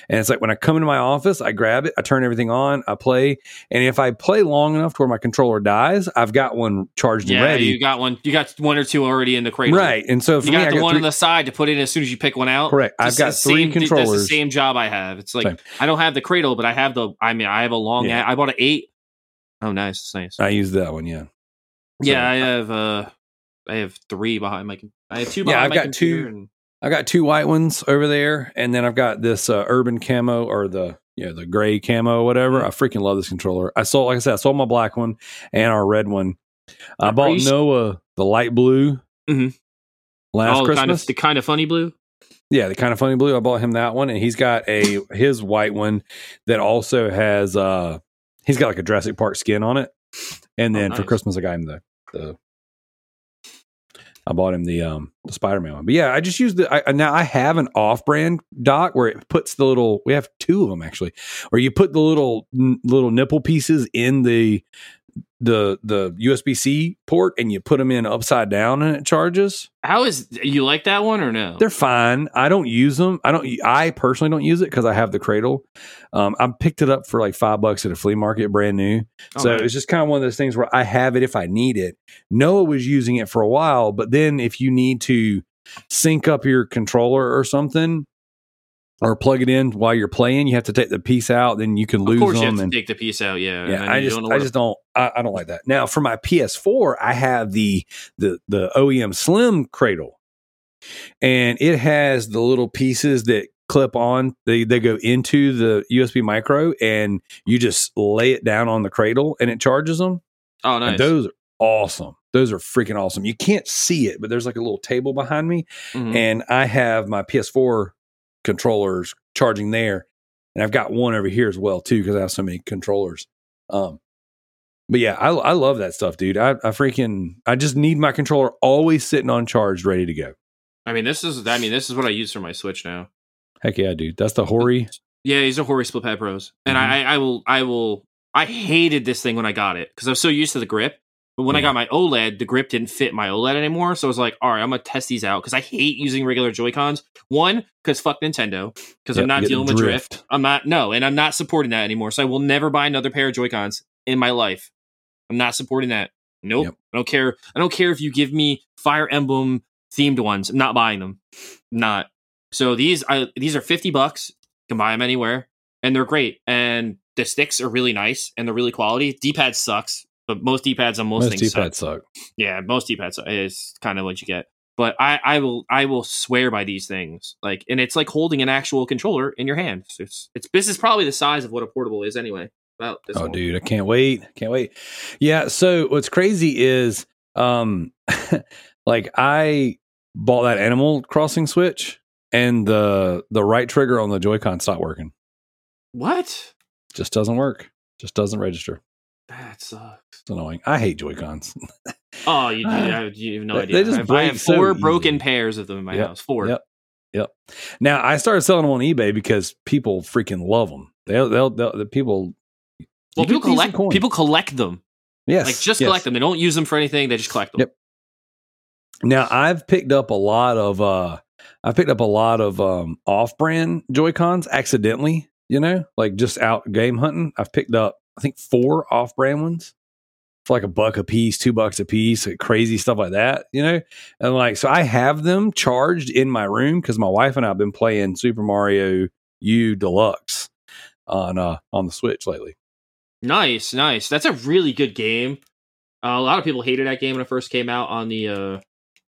And it's like when I come into my office, I grab it, I turn everything on, I play. And if I play long enough to where my controller dies, I've got one charged yeah, and ready. you got one. You got one or two already in the cradle. right. And so for You me, got I the got one three, on the side to put in as soon as you pick one out. correct. I've got the three same, That's controllers. the same job I have. It's like Same. I don't have the cradle, but I have the. I mean, I have a long. Yeah. I bought an eight. Oh, nice, It's nice. I use that one, yeah. yeah, I have. uh I have three behind my. I have two. Yeah, Behind I've my got two- and- I got two white ones over there, and then I've got this uh, urban camo or the you know the gray camo whatever. Mm-hmm. I freaking love this controller. I sold, like I said, I sold my black one and our red one. I Are bought you Noah the light blue mm-hmm. last oh, Christmas. kind of the kind of funny blue. yeah, the kind of funny blue. I bought him that one, and he's got a his white one that also has uh he's got like a Jurassic Park skin on it. And Oh, then for. Christmas, I got him the the I bought him the um the Spider Man one. But yeah, I just use the I, now I have an off brand dock where it puts the little we have two of them actually, where you put the little n- little nipple pieces in the the the USB C port and you put them in upside down and it charges. How is you like that one or no? They're fine. I don't use them. I don't. I personally don't use it because I have the cradle. Um, I picked it up for like five bucks at a flea market, brand new. So it's just kind of one of those things where I have it if I need it. Noah was using it for a while, but then if you need to sync up your controller or something, or plug it in while you're playing, you have to take the piece out. Then you can lose them. of course, you them. have to and take the piece out. Yeah, yeah, I just don't I just don't I, I don't like that. Now for my PS4, I have the the the OEM Slim cradle, and it has the little pieces that clip on. They they go into the USB micro, and you just lay it down on the cradle, and it charges them. Oh, And nice. those are awesome. Those are freaking awesome. You can't see it, but there's like a little table behind me, Mhm. and I have my PS4 controllers charging there, and I've got one over here as well too because I have so many controllers. Um, but yeah, I, I love that stuff, dude. I, I freaking I just need my controller always sitting on charge, ready to go. I mean, this is. I mean, this is what I use for my Switch now. Heck yeah, dude. That's the Hori. Yeah, he's a Hori Split Pad Pros, and Mhm. I, I will, I will. I hated this thing when I got it because I was so used to the grip. But when I got my OLED, the grip didn't fit my OLED anymore. So I was like, all right, I'm gonna test these out because I hate using regular Joy Cons. One, because fuck Nintendo, because Yep, I'm not dealing with drift. drift. I'm not no, and I'm not supporting that anymore. So I will never buy another pair of Joy Cons in my life. I'm not supporting that. Nope. Yep. I don't care. I don't care if you give me Fire Emblem themed ones. I'm not buying them. Not. So these I these are 50 bucks. You can buy them anywhere and they're great. And the sticks are really nice and they're really quality. D-pad sucks, but most D-pads on most, Most things D-pads suck. suck. Yeah, most D-pads is kind of what you get. But I, I will I will swear by these things. Like and it's like holding an actual controller in your hand. So it's it's this is probably the size of what a portable is anyway. About this Oh, one. dude, I can't wait. Can't wait. Yeah. So what's crazy is, um, like I bought that Animal Crossing Switch, and the the right trigger on the Joy-Con stopped working. What? Just doesn't work. Just doesn't register. That sucks. It's annoying. I hate Joy Cons. Oh, you, Ah. you, have- no idea. they just I have- I break have so four broken easy. pairs of them in my Yep, house. Four. Yep. Yep. Now I started selling them on eBay because people freaking love them. They'll, they'll, they'll the people. Well, people collect. People collect them. yes, like just yes. collect them. They don't use them for anything. They just collect them. Yep. Now I've picked up a lot of uh I picked up a lot of um off-brand Joy-Cons accidentally, you know, like just out game hunting. I've picked up I think four off-brand ones for like a buck a piece, two bucks a piece, like crazy stuff like that, you know? And like so I have them charged in my room cuz my wife and I have been playing Super Mario U Deluxe on uh on the Switch lately. Nice, nice. That's a really good game. Uh, a lot of people hated that game when it first came out on the uh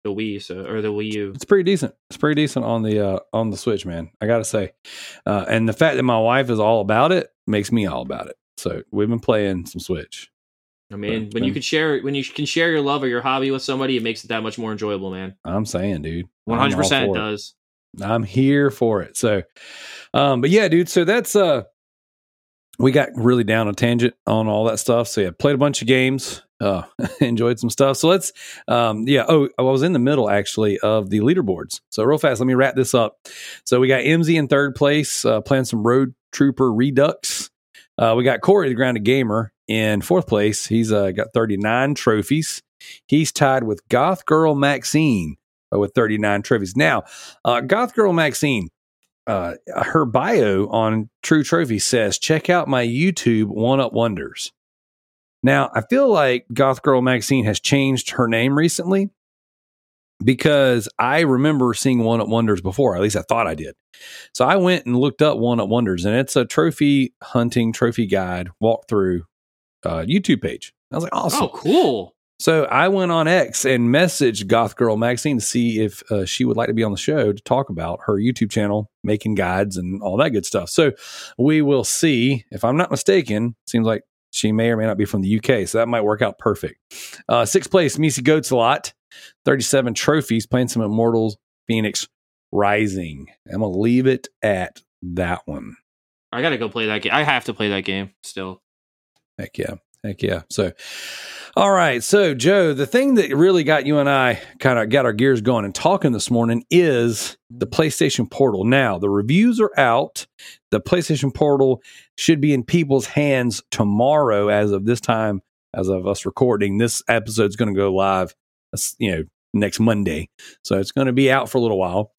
the Wii, so or the Wii U. It's pretty decent. It's pretty decent on the uh, on the Switch, man. I gotta say, uh, and the fact that my wife is all about it makes me all about it. So we've been playing some Switch. I mean, when you can share when you can share your love or your hobby with somebody, it makes it that much more enjoyable, man. I'm saying, dude, 100 percent it. does. I'm here for it. So, um, but yeah, dude. So that's uh, we got really down a tangent on all that stuff. So yeah, played a bunch of games. Uh, enjoyed some stuff. So let's, um, yeah. Oh, I was in the middle actually of the leaderboards. So real fast, let me wrap this up. So we got MZ in third place, uh, playing some Rogue Trooper Redux. Uh, we got Corey the Grounded Gamer in fourth place. He's uh, got 39 trophies. He's tied with Goth Girl Maxine uh, with 39 trophies. Now, uh, Goth Girl Maxine, uh, her bio on True Trophy says, check out my YouTube One Up Wonders. Now, I feel like Goth Girl Maxine has changed her name recently because I remember seeing One Up Wonders before. At least I thought I did. So I went and looked up One Up Wonders, and it's a trophy hunting, trophy guide walkthrough uh, YouTube page. I was like, awesome. Oh, cool. So I went on X and messaged Goth Girl Maxine to see if uh, she would like to be on the show to talk about her YouTube channel, making guides and all that good stuff. So we will see. If I'm not mistaken, seems like she may or may not be from the UK, so that might work out perfect. Uh, sixth place, Misi Goats a lot, 37 trophies, playing some Immortals, Fenyx Rising. I'm gonna leave it at that one. I gotta go play that game. I have to play that game still. Heck yeah. Heck yeah. So, all right. So, Joe, the thing that really got you and I kind of got our gears going and talking this morning is the PlayStation Portal. Now, the reviews are out. The PlayStation Portal should be in people's hands tomorrow, as of this time, as of us recording. This episode is going to go live, you know, next Monday. So, it's going to be out for a little while.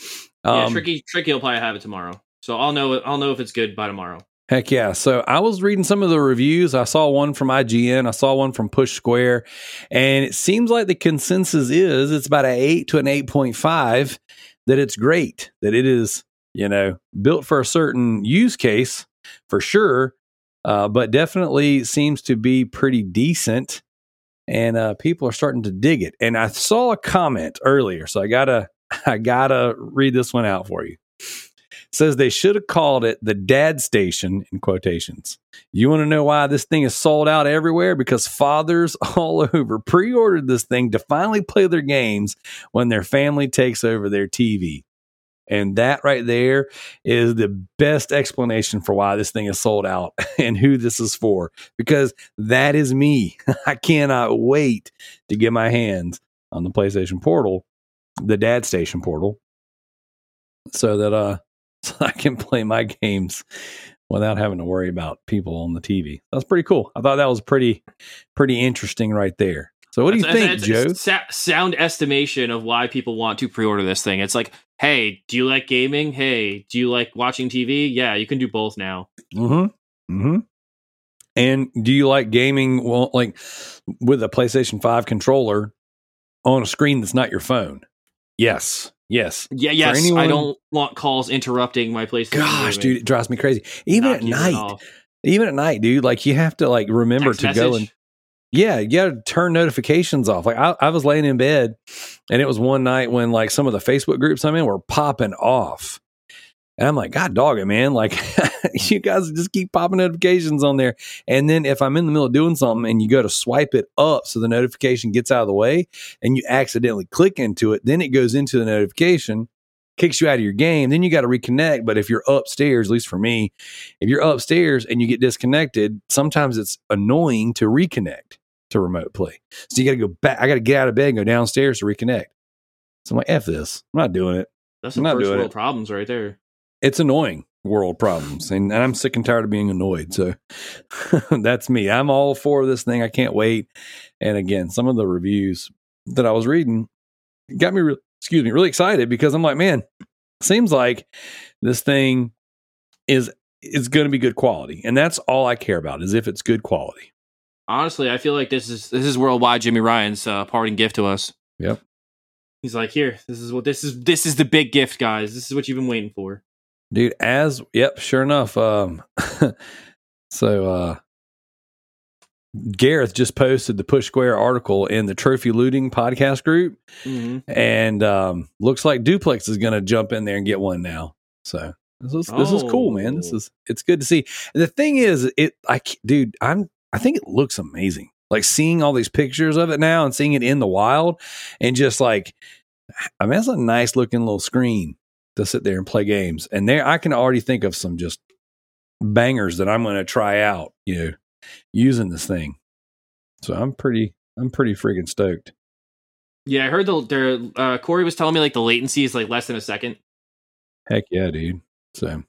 Um, yeah, tricky, tricky will probably have it tomorrow. So I'll know. I'll know if it's good by tomorrow. Heck yeah. So I was reading some of the reviews. I saw one from IGN. I saw one from Push Square. And it seems like the consensus is it's about an 8 to an 8.5 that it's great, that it is, you know, built for a certain use case for sure, uh, but definitely seems to be pretty decent. And uh, people are starting to dig it. And I saw a comment earlier, so I gotta I gotta read this one out for you says they should have called it the dad station in quotations. You want to know why this thing is sold out everywhere? Because fathers all over pre ordered this thing to finally play their games when their family takes over their TV. And that right there is the best explanation for why this thing is sold out and who this is for. Because that is me. I cannot wait to get my hands on the PlayStation Portal, the Dad Station Portal, so that uh so I can play my games without having to worry about people on the TV. That's pretty cool. I thought that was pretty pretty interesting right there. So what do you think, Joe? Sound estimation of why people want to pre-order this thing. It's like, hey, do you like gaming? Hey, do you like watching TV? Yeah, you can do both now. Mm-hmm. Mm-hmm. And do you like gaming? Well, like with a PlayStation Five controller on a screen that's not your phone? Yes. Yes. Yeah, yes. Anyone, I don't want calls interrupting my PlayStation. Gosh, dude, it drives me crazy. Even at night. Even at night, dude, like you have to like remember Text to message. go and yeah, you got to turn notifications off. Like I, I was laying in bed and it was one night when like some of the Facebook groups I'm in were popping off. And I'm like, God dog it, man. Like, you guys just keep popping notifications on there. And then if I'm in the middle of doing something and you go to swipe it up so the notification gets out of the way and you accidentally click into it, then it goes into the notification, kicks you out of your game. Then you got to reconnect. But if you're upstairs, at least for me, if you're upstairs and you get disconnected, sometimes it's annoying to reconnect to remote play. So you got to go back. I got to get out of bed and go downstairs to reconnect. So I'm like, F this. I'm not doing it. That's some first world it. problems right there it's annoying world problems and, and, i'm sick and tired of being annoyed so that's me i'm all for this thing i can't wait and again some of the reviews that i was reading got me re- excuse me really excited because i'm like man seems like this thing is is going to be good quality and that's all i care about is if it's good quality honestly i feel like this is this is worldwide jimmy ryan's uh, parting gift to us yep he's like here this is what this is this is the big gift guys this is what you've been waiting for dude as yep sure enough um so uh Gareth just posted the Push Square article in the Trophy Looting podcast group, mm-hmm. and um, looks like Duplex is going to jump in there and get one now. So this is this is cool, man. This oh. is it's good to see. And the thing is, it I dude, I'm I think it looks amazing. Like seeing all these pictures of it now and seeing it in the wild, and just like I mean, that's a nice looking little screen to sit there and play games. And there, I can already think of some just bangers that I'm going to try out, you know, using this thing. So I'm pretty, I'm pretty freaking stoked. Yeah, I heard the. Uh, Corey was telling me like the latency is like less than a second. Heck yeah, dude. So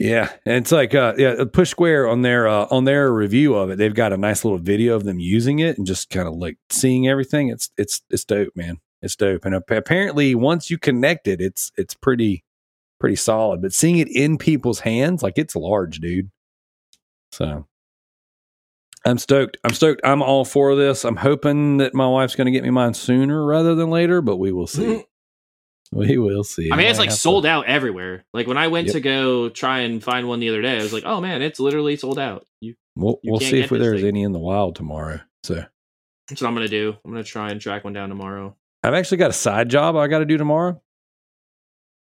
yeah, and it's like uh, yeah, Push Square on their uh, on their review of it, they've got a nice little video of them using it and just kind of like seeing everything. It's it's it's dope, man. It's dope. And apparently, once you connect it, it's it's pretty pretty solid. But seeing it in people's hands, like it's large, dude. So I'm stoked. I'm stoked. I'm all for this. I'm hoping that my wife's going to get me mine sooner rather than later, but we will see. we will see. I mean, it's like to- sold out everywhere. Like when I went Yep. to go try and find one the other day, I was like, "Oh man, it's literally sold out." You, We'll, you we'll see if there's thing. any in the wild tomorrow. So that's what I'm gonna do. I'm gonna try and track one down tomorrow. I've actually got a side job I got to do tomorrow.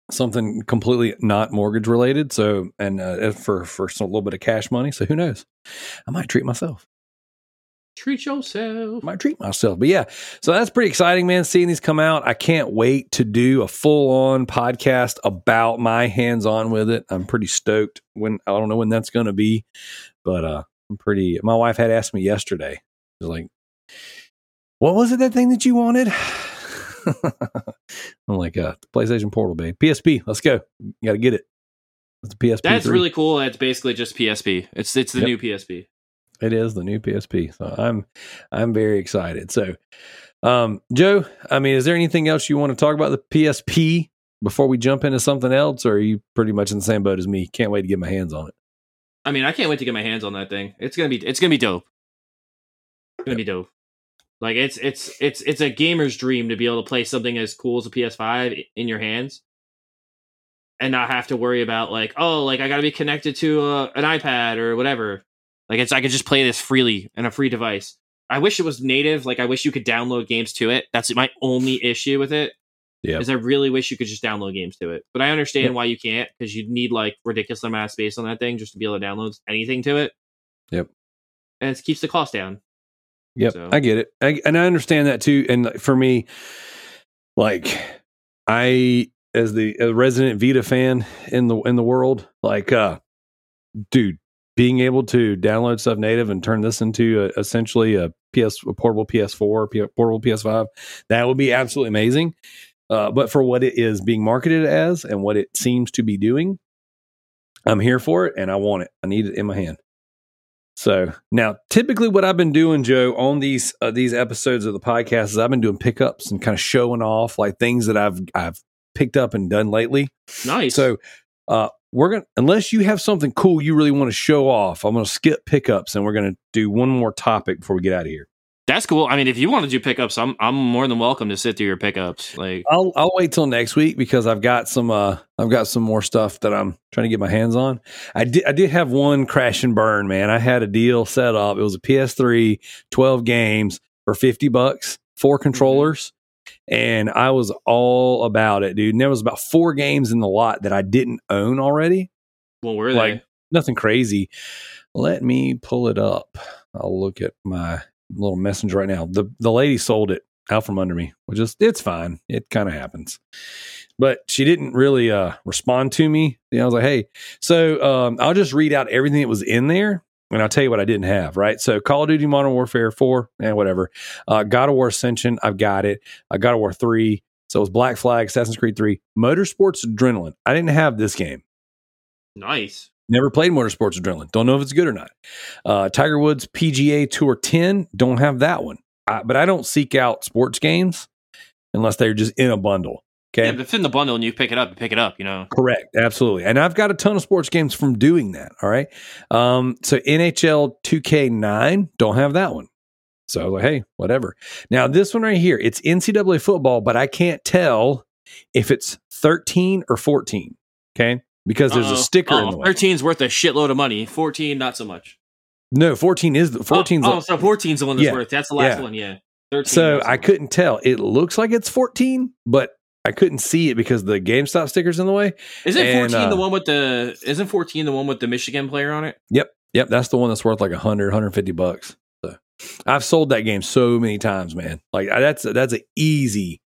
Something completely not mortgage related. So, and uh, for for some, a little bit of cash money. So who knows? I might treat myself. Treat yourself. might treat myself. But yeah, so that's pretty exciting, man. Seeing these come out, I can't wait to do a full on podcast about my hands on with it. I'm pretty stoked. When I don't know when that's going to be, but uh, I'm pretty. My wife had asked me yesterday. She was like, "What was it that thing that you wanted?" I'm like, uh, the PlayStation Portal, babe. PSP. Let's go. You got to get it. It's the PSP. That's 3. really cool. That's basically just PSP. It's it's the Yep. new PSP. It is the new PSP. So I'm I'm very excited. So um Joe, I mean, is there anything else you want to talk about the PSP before we jump into something else, or are you pretty much in the same boat as me? Can't wait to get my hands on it. I mean, I can't wait to get my hands on that thing. It's gonna be it's gonna be dope. It's gonna be dope. Like it's it's it's it's a gamer's dream to be able to play something as cool as a PS5 in your hands, and not have to worry about like oh like I got to be connected to a, an iPad or whatever. Like it's I could just play this freely in a free device. I wish it was native. Like I wish you could download games to it. That's my only issue with it. Yeah. Is I really wish you could just download games to it. But I understand why you can't because you need like ridiculous amount of space on that thing just to be able to download anything to it. Yep. And it keeps the cost down. Yep, So- I get it, I, and I understand that too. And for me, like I, as the a resident Vita fan in the in the world, like, uh, dude, being able to download stuff native and turn this into a, essentially a PS a portable PS4, P- portable PS5, that would be absolutely amazing. Uh, but for what it is being marketed as and what it seems to be doing, I'm here for it and I want it. I need it in my hand. So now, typically, what I've been doing, Joe, on these uh, these episodes of the podcast is I've been doing pickups and kind of showing off like things that I've I've picked up and done lately. Nice. So uh, we're gonna unless you have something cool you really want to show off, I'm gonna skip pickups and we're gonna do one more topic before we get out of here. that's cool. I mean, if you want to do pickups, I'm I'm more than welcome to sit through your pickups. Like I'll I'll wait till next week because I've got some uh I've got some more stuff that I'm trying to get my hands on. I did I did have one crash and burn, man. I had a deal set up. It was a PS3, 12 games for 50 bucks, four controllers. And I was all about it, dude. And there was about four games in the lot that I didn't own already. what were Like- they? Nothing crazy. Let me pull it up. I'll look at my little messenger right now. The the lady sold it out from under me, which is it's fine. It kind of happens. But she didn't really uh respond to me. You know, I was like, hey, so um I'll just read out everything that was in there and I'll tell you what I didn't have, right? So Call of Duty Modern Warfare 4, and whatever. Uh God of War Ascension, I've got it. Uh, God of War 3. So it was Black Flag, Assassin's Creed 3, Motorsports Adrenaline. I didn't have this game. Nice. Never played Motorsports Adrenaline. Don't know if it's good or not. Uh, Tiger Woods PGA Tour 10. Don't have that one. I, but I don't seek out sports games unless they're just in a bundle. Okay. Yeah, but if it's in the bundle and you pick it up, you pick it up. You know. Correct. Absolutely. And I've got a ton of sports games from doing that. All right. Um, so NHL 2K9, don't have that one. So I was like, hey, whatever. Now, this one right here, it's NCAA football, but I can't tell if it's 13 or 14. Okay. Because there's Uh-oh. a sticker in Oh, the way. 13's worth a shitload of money. 14, not so much. No, 14 is the 14's Oh, oh, so 14's the one that's Yeah. worth. That's the last Yeah. one. Yeah. 13. So I couldn't tell. It looks like it's 14, but I couldn't see it because the GameStop sticker's in the way. Isn't and, 14 the uh, one with the? Isn't 14 the one with the Michigan player on it? Yep, Yep, that's the one that's worth like 100, 150 bucks. So I've sold that game so many times, man. Like that's that's an easy,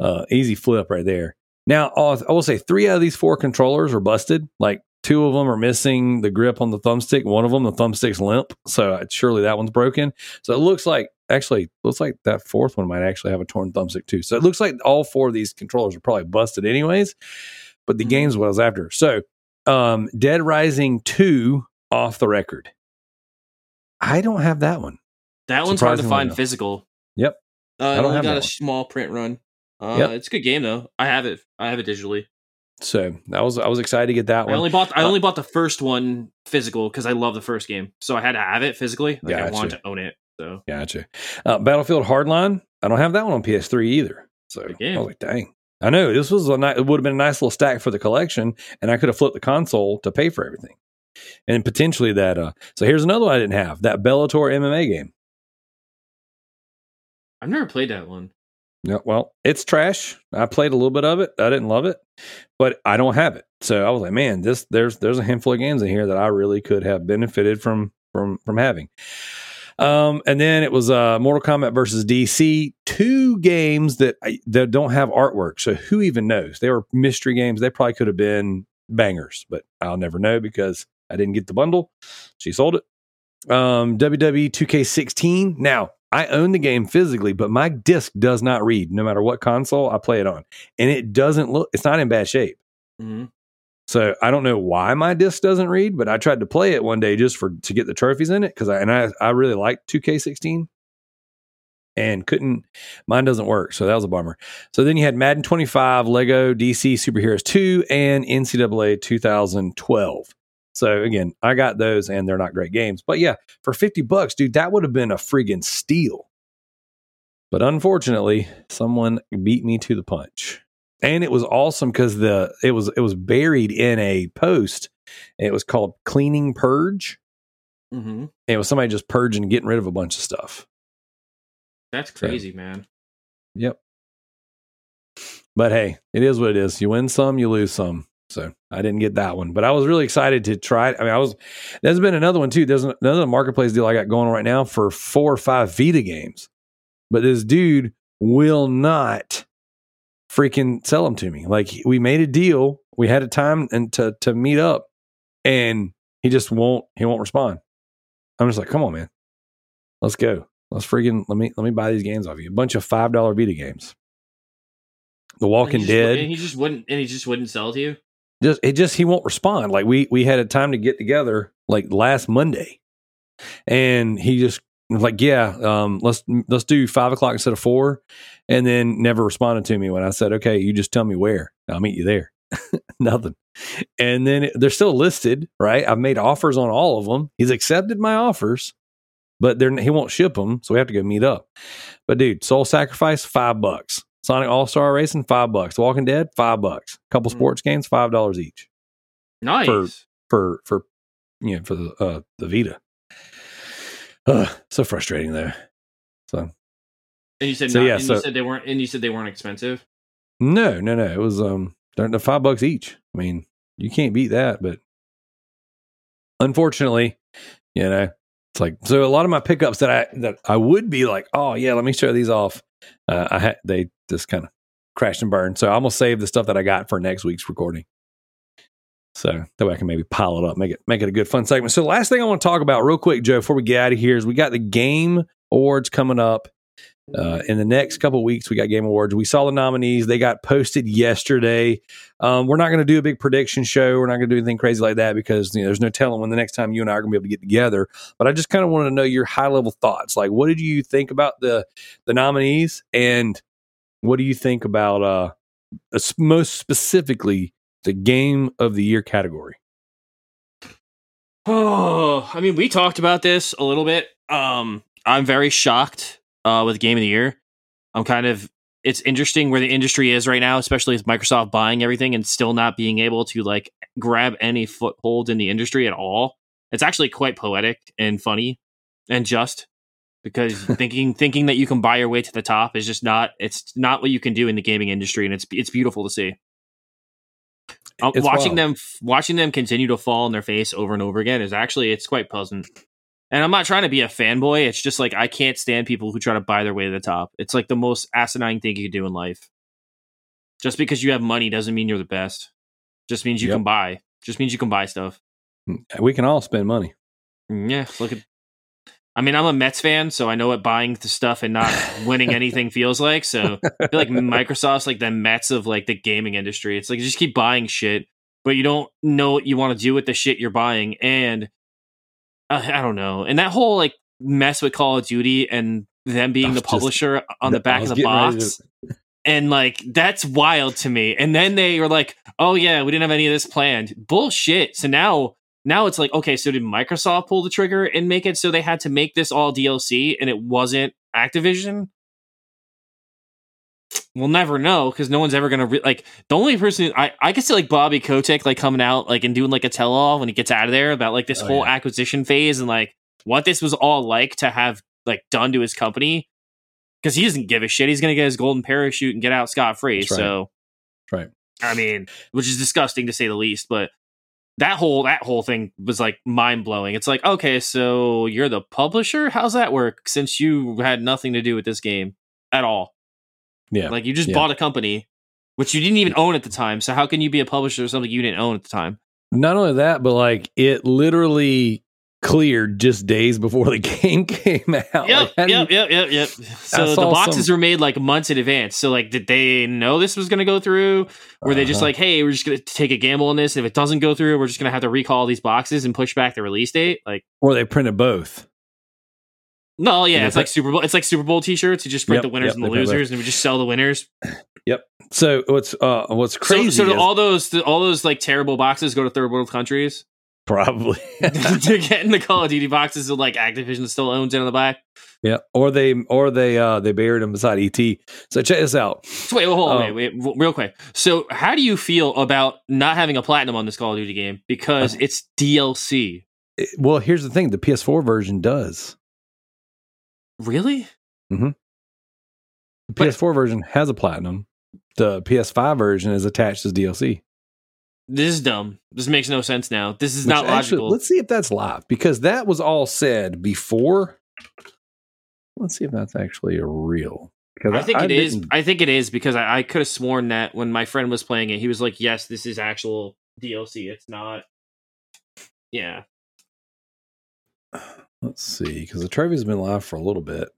uh, easy flip right there. Now I'll- say three out of these four controllers are busted. Like two of them are missing the grip on the thumbstick. One of them, the thumbstick's limp, so surely that one's broken. So it looks like actually looks like that fourth one might actually have a torn thumbstick too. So it looks like all four of these controllers are probably busted anyways. But the Mhm. game's what I was after. So um, Dead Rising two off the record. I don't have that one. That one's hard to find enough. physical. Yep. Uh, I don't only got a one. small print run. Uh, Yep. It's a good game though. I have it. I have it digitally. So I was I was excited to get that I one. only bought I Uh, only bought the first one physical because I love the first game, so I had to have it physically. Like I Gotcha. wanted to own it. So Gotcha. Uh, Battlefield Hardline. I don't have that one on PS3 either. So Good I was like, dang. I know this was a ni- it would have been a nice little stack for the collection, and I could have flipped the console to pay for everything, and potentially that. Uh, so here's another one I didn't have that Bellator MMA game. I've never played that one. Yeah, well, it's trash. I played a little bit of it. I didn't love it, but I don't have it. So I was like, man, this there's there's a handful of games in here that I really could have benefited from from from having. Um, and then it was uh Mortal Kombat versus DC, two games that I, that don't have artwork. So who even knows? They were mystery games. They probably could have been bangers, but I'll never know because I didn't get the bundle. She sold it. Um, WWE 2K16. Now I own the game physically, but my disc does not read no matter what console I play it on. And it doesn't look, it's not in bad shape. Mhm. So I don't know why my disc doesn't read, but I tried to play it one day just for to get the trophies in it because I and I, I really liked 2K16 and couldn't mine doesn't work. So that was a bummer. So then you had Madden 25, Lego DC Superheroes 2, and NCAA 2012. So again, I got those and they're not great games. But yeah, for 50 bucks, dude, that would have been a friggin' steal. But unfortunately, someone beat me to the punch. And it was awesome because the it was it was buried in a post. It was called Cleaning Purge. Mhm. It was somebody just purging getting rid of a bunch of stuff. That's So- crazy, man. Yep. But hey, it is what it is. You win some, you lose some. So I didn't get that one, but I was really excited to try it. I mean, I was. There's been another one too. There's another marketplace deal I got going on right now for four or five Vita games, but this dude will not freaking sell them to me. Like we made a deal, we had a time and to to meet up, and he just won't. He won't respond. I'm just like, come on, man, let's go. Let's freaking let me let me buy these games off you. A bunch of five dollar Vita games. The Walking he just, Dead. And he just wouldn't. And he just wouldn't sell to you. just it just he won't respond. Like we we had a time to get together like last Monday, and he just like, yeah, um, let's let's do five o'clock instead of four, and then never responded to me when I said, okay, you just tell me where, I'll meet you there. Nothing. And then they're still listed, right? I've made offers on all of them. He's accepted my offers, but they're he won't ship them, so we have to go meet up. But dude, Soul Sacrifice five bucks. Sonic All Star Racing five bucks. Walking Dead five bucks. couple Hmm. sports games five dollars each Nice. for for you know for the uh, the Vita. Ugh, so frustrating though. So and you said So, not, yeah, and so- you said they weren't. And you said they weren't expensive. no, no, no. It was um they're the five bucks each. I mean, you can't beat that. But unfortunately, you know, it's like so. A lot of my pickups that I that I would be like, oh yeah, let me show these off. Uh, I had they just kind of crashed and burned. So I'm gonna save the stuff that I got for next week's recording. So that way I can maybe pile it up, make it make it a good fun segment. So last thing I want to talk about real quick, Joe, before we get out of here, is we got the game awards coming up. Uh, in the next couple weeks, we got Game Awards. We saw the nominees; they got posted yesterday. Um, we're not going to do a big prediction show. We're not going to do anything crazy like that because you know, there's no telling when the next time you and I are going to be able to get together. But I just kind of wanted to know your high level thoughts. Like, what did you think about the the nominees, and what do you think about uh, most specifically the Game of the Year category? Oh, I mean, we talked about this a little bit. Um, I'm very shocked uh, with Game of the Year. I'm kind of. It's interesting where the industry is right now, especially with Microsoft buying everything and still not being able to like grab any foothold in the industry at all. It's actually quite poetic and funny and just because thinking thinking that you can buy your way to the top is just not. It's not what you can do in the gaming industry, and it's it's beautiful to see. Uh, watching wild. them watching them continue to fall on their face over and over again is actually it's quite pleasant. And I'm not trying to be a fanboy. It's just like I can't stand people who try to buy their way to the top. It's like the most asinine thing you can do in life. Just because you have money doesn't mean you're the best. Just means you Yep. can buy. Just means you can buy stuff. We can all spend money. Mm, Yeah, look at. I mean, I'm a Mets fan, so I know what buying the stuff and not winning anything feels like. So I feel like Microsoft's like the Mets of like the gaming industry. It's like you just keep buying shit, but you don't know what you want to do with the shit you're buying, and uh, I don't know. And that whole like mess with Call of Duty and them being the was just- publisher on the back of the box, And like that's wild to me. And then they were like, "Oh yeah, we didn't have any of this planned." Bullshit. So now now it's like, okay, so did Microsoft pull the trigger and make it so they had to make this all DLC and it wasn't Activision? We'll never know because no one's ever gonna re- like. The only person I I could see like Bobby Kotick like coming out like and doing like a tell all when he gets out of there about like this Oh, whole yeah. acquisition phase and like what this was all like to have like done to his company because he doesn't give a shit. He's gonna get his golden parachute and get out scot free. Right. So That's right. I mean, which is disgusting to say the least, but that whole that whole thing was like mind blowing. It's like, okay, so you're the publisher? How's that work? Since you had nothing to do with this game at all. Yeah. Like you just Yeah. bought a company which you didn't even own at the time. So how can you be a publisher of something you didn't own at the time? Not only that, but like it literally cleared just days before the game came out. Yep, Like, yep, yep, yep, yep. So the boxes some- were made like months in advance. So like, did they know this was going to go through? Were they just Uh-huh. like, hey, we're just going to take a gamble on this? If it doesn't go through, we're just going to have to recall these boxes and push back the release date? Like, or they printed both. no, yeah, it's like Super Bowl. It's like Super Bowl T-shirts. You just print Yep, the winners yep, and the they print both. losers, and we just sell the winners. Yep. So what's uh what's crazy? So, so is- all those all those like terrible boxes go to third world countries probably. to get in the Call of Duty boxes that like Activision still owns in the back. yeah. Or they or they uh they buried them beside ET. So check this out. So wait, hold on, Oh. wait, wait, real quick. So, how do you feel about not having a platinum on this Call of Duty game because uh, it's DLC? It- eh, well, here's the thing: the PS4 version does. Really? Mm-hmm. The But- PS4 version has a platinum. The PS5 version is attached as DLC. This is dumb. This makes no sense now. This is Which not actually- logical. let's see if that's live because that was all said before. Let's see if that's actually a real. Because I think it is. didn't- I think it is because I, I could have sworn that when my friend was playing it, he was like, "Yes, this is actual DLC. It's not." Yeah. Let's see, because the trophy's been live for a little bit.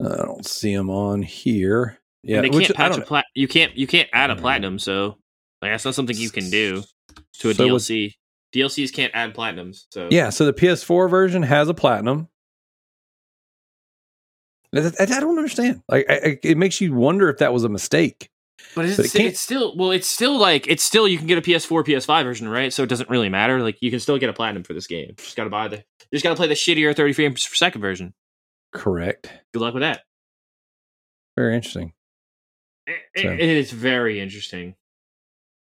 I don't see him on here. Yeah, and they which can't patch a plat. You can't. You can't add a Mm. platinum. So like, that's not something you can do to a So DLC. DLCs can't add platinums. So Yeah, so the PS4 version has a platinum. I, I- I don't understand. Like, I, it makes you wonder if that was a mistake. But it's, But it it's still well, it's still like it's still you can get a PS4, PS5 version, right? So it doesn't really matter. Like you can still get a platinum for this game. Just gotta buy the you just gotta play the shittier 30 frames per second version. Correct. Good luck with that. Very interesting. It, So- it is very interesting.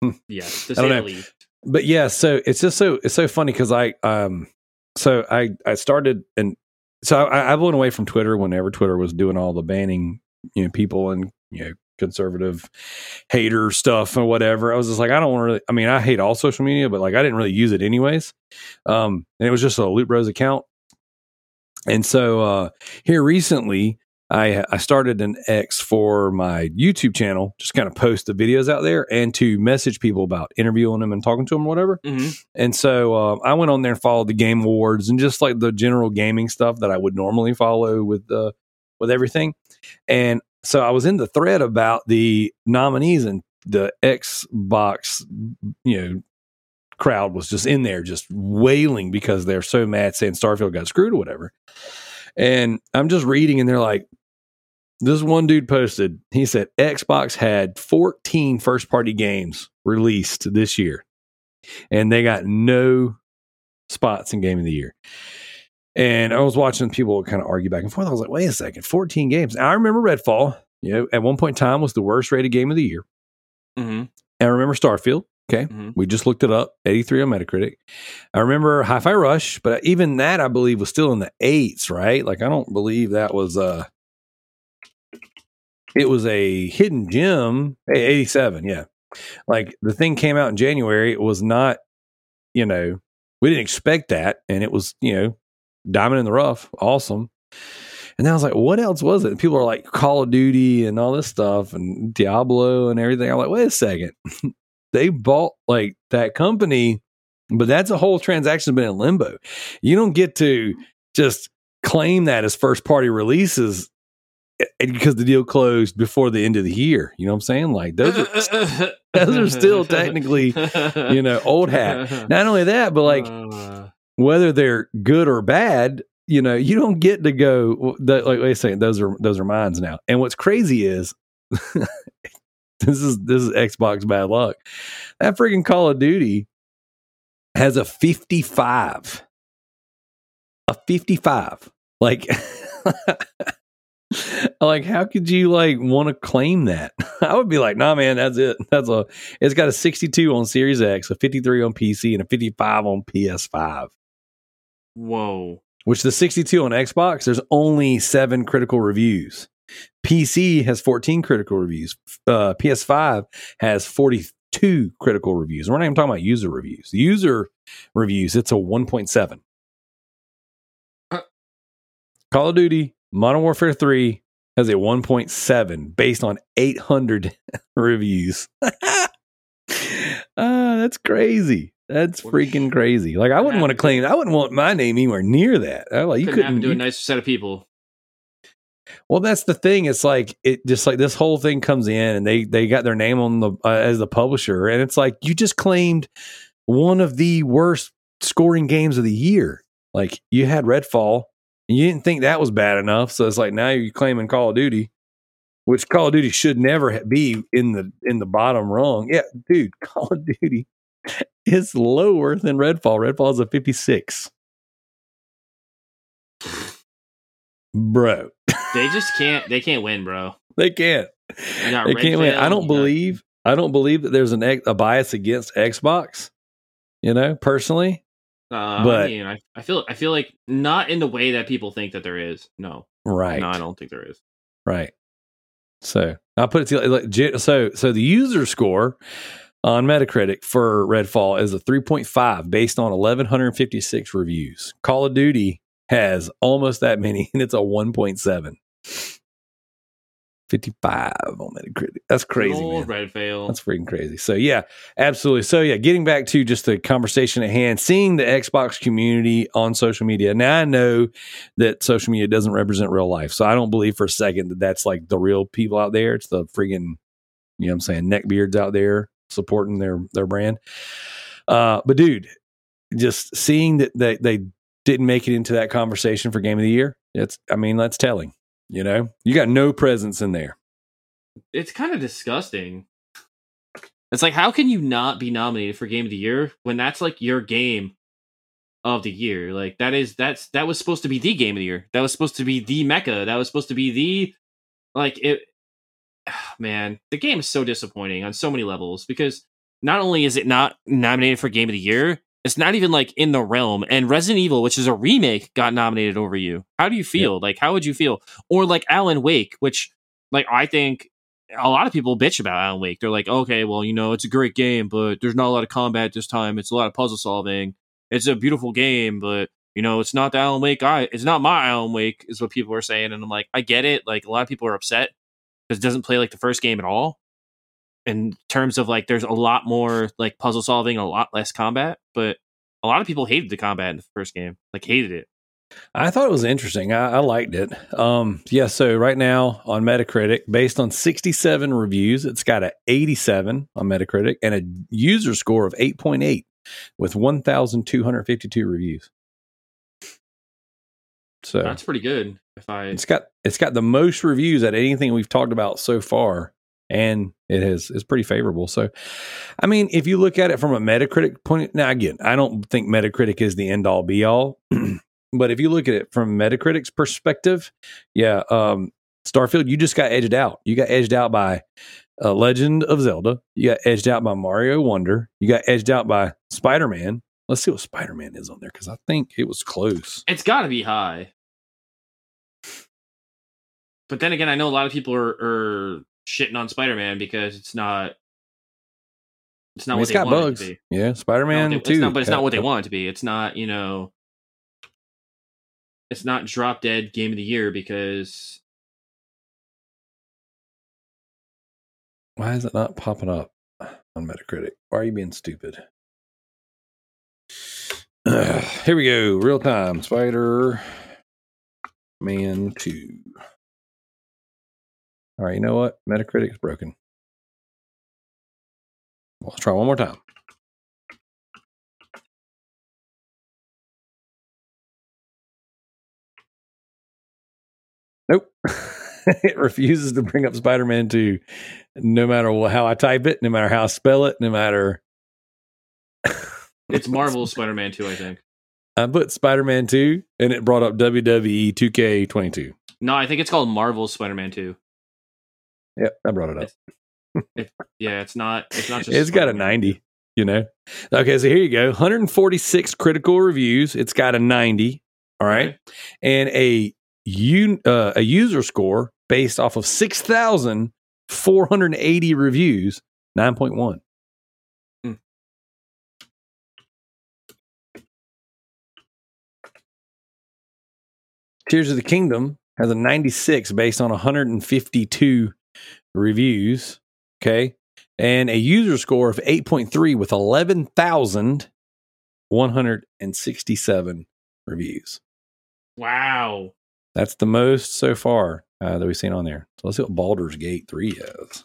Hmm. Yeah, to I don't know. least. But yeah, so it's just so it's so funny because I um so I I started and so I, I went away from Twitter whenever Twitter was doing all the banning you know people and you know conservative hater stuff or whatever. I was just like I don't want to really. I mean I hate all social media, but like I didn't really use it anyways. Um, and it was just a Loot Bros account. And so uh here recently. I, I started an X for my YouTube channel, just kind of post the videos out there and to message people about interviewing them and talking to them, or whatever. Mhm. And so uh, I went on there and followed the game awards and just like the general gaming stuff that I would normally follow with uh, with everything. And so I was in the thread about the nominees and the Xbox, you know, crowd was just in there just wailing because they're so mad saying Starfield got screwed or whatever. And I'm just reading and they're like, this one dude posted, he said Xbox had 14 first party games released this year and they got no spots in game of the year. And I was watching people kind of argue back and forth. I was like, wait a second, 14 games. Now, I remember Redfall, you know, at one point in time was the worst rated game of the year. Mhm. And I remember Starfield. Okay. Mhm. We just looked it up, 83 on Metacritic. I remember Hi Fi Rush, but even that I believe was still in the eights, right? Like I don't believe that was uh it was a hidden gem. 87, yeah. Like the thing came out in January. It was not, you know, we didn't expect that. And it was, you know, diamond in the rough. Awesome. And then I was like, what else was it? And people are like Call of Duty and all this stuff and Diablo and everything. I'm like, wait a second. they bought like that company, but that's a whole transaction been in limbo. You don't get to just claim that as first party releases eh, because the deal closed before the end of the year. You know what I'm saying? Like those are those are still technically, you know, old hat. Not only that, but like Uh, whether they're good or bad, you know, you don't get to go. Like I say, those are those are mines now. And what's crazy is this is this is Xbox bad luck. That freaking Call of Duty has a 55. A 55. Like like how could you like want to claim that? I would be like nah man that's it. That's a it's got a 62 on series x a 53 on pc and a 55 on ps5 Whoa. which the 62 on xbox there's only seven critical reviews. Pc has 14 critical reviews. Uh, ps5 has 42 critical reviews. We're not even talking about user reviews. User reviews it's a 1.7 Uh. call of duty Modern Warfare 3 has a 1.7 based on 800 reviews. uh, that's crazy. That's freaking crazy. Like I wouldn't want to claim. I wouldn't want my name anywhere near that. I, like you couldn't, couldn't do a you- nice set of people. Well, that's the thing. It's like it just like this whole thing comes in, and they they got their name on the uh, as the publisher, and it's like you just claimed one of the worst scoring games of the year. Like you had Redfall, and you didn't think that was bad enough, so it's like now you're claiming Call of Duty, which Call of Duty should never be in the in the bottom rung. Yeah, dude, Call of Duty is lower than Redfall. Redfall is a 56. Bro, They just can't. They can't win, bro. they can't. They can't win. I don't got- believe. I don't believe that there's an a bias against Xbox. You know, personally, Uh, but- I mean, I, I feel. I feel like not in the way that people think that there is. No, right? no, I don't think there is. Right. So I'll put it to you like, so. So the user score on Metacritic for Redfall is a 3.5 based on 1156 reviews. Call of Duty has almost that many, and it's a 1.7. 55 on Metacritic. That's crazy, Good man. old Redfall. That's freaking crazy. So yeah, absolutely. So yeah, getting back to just the conversation at hand, seeing the Xbox community on social media. Now I know that social media doesn't represent real life, so I don't believe for a second that that's like the real people out there. It's the freaking, you know, what I'm saying neckbeards out there supporting their their brand. Uh, but dude, just seeing that they they didn't make it into that conversation for Game of the Year. It's, I mean, that's telling. You know, you got no presence in there. it's kind of disgusting. It's like, how can you not be nominated for Game of the Year when that's like your game of the year? Like that is that's that was supposed to be the game of the year. That was supposed to be the mecca. That was supposed to be the like it. Ah, man, the game is so disappointing on so many levels because not only is it not nominated for Game of the Year, it's not even like in the realm. And Resident Evil, which is a remake, got nominated over you. How do you feel? Like, how would you feel? Or like Alan Wake, which like I think a lot of people bitch about Alan Wake. They're like, okay, well, you know, it's a great game, but there's not a lot of combat this time. It's a lot of puzzle solving. It's a beautiful game, but you know, it's not the Alan Wake. I it's not my Alan Wake, is what people are saying, and I'm like, I get it. Like a lot of people are upset because it doesn't play like the first game at all. In terms of like, there's a lot more like puzzle solving, a lot less combat, but a lot of people hated the combat in the first game, like hated it. I thought it was interesting. I, I liked it. Um, yeah. So right now on Metacritic, based on 67 reviews, it's got a 87 on Metacritic and a user score of 8.8 with 1,252 reviews. So That's pretty good. If I it's got it's got the most reviews at anything we've talked about so far, and it has it's pretty favorable. So, I mean, if you look at it from a Metacritic point, now again, I don't think Metacritic is the end all be all, but if you look at it from Metacritic's perspective, yeah, um, Starfield, you just got edged out. You got edged out by uh, Legend of Zelda. You got edged out by Mario Wonder. You got edged out by Spider Man. Let's see what Spider Man is on there because I think it was close. It's got to be high. But then again, I know a lot of people are, are shitting on Spider Man because it's not. It's not I mean, what it's they got want bugs. it to be. Yeah, Spider Man too. Not, but it's not what they want it to be. It's not, you know. It's not drop dead game of the year because Why is it not popping up on Metacritic? Why are you being stupid? Here we go. Real time. Spider Man 2. All right, you know what? Metacritic's broken. Well, let's try one more time. Nope. it refuses to bring up Spider Man 2 no matter how I type it, no matter how I spell it, no matter. It's Marvel Spider Man 2, I think. I put Spider Man 2 and it brought up WWE 2K22. No, I think it's called Marvel Spider Man 2. Yep, I brought it up. Yeah, it's not. It's not just. It's got a 90, you know? Okay, so here you go 146 critical reviews. It's got a 90. All right. Okay. And a, un, uh, a user score based off of 6,480 reviews, 9.1. Hmm. Tears of the Kingdom has a 96 based on 152 reviews. Okay. And a user score of 8.3 with 11,167 reviews. Wow. That's the most so far uh, that we've seen on there. So let's see what Baldur's Gate 3 has.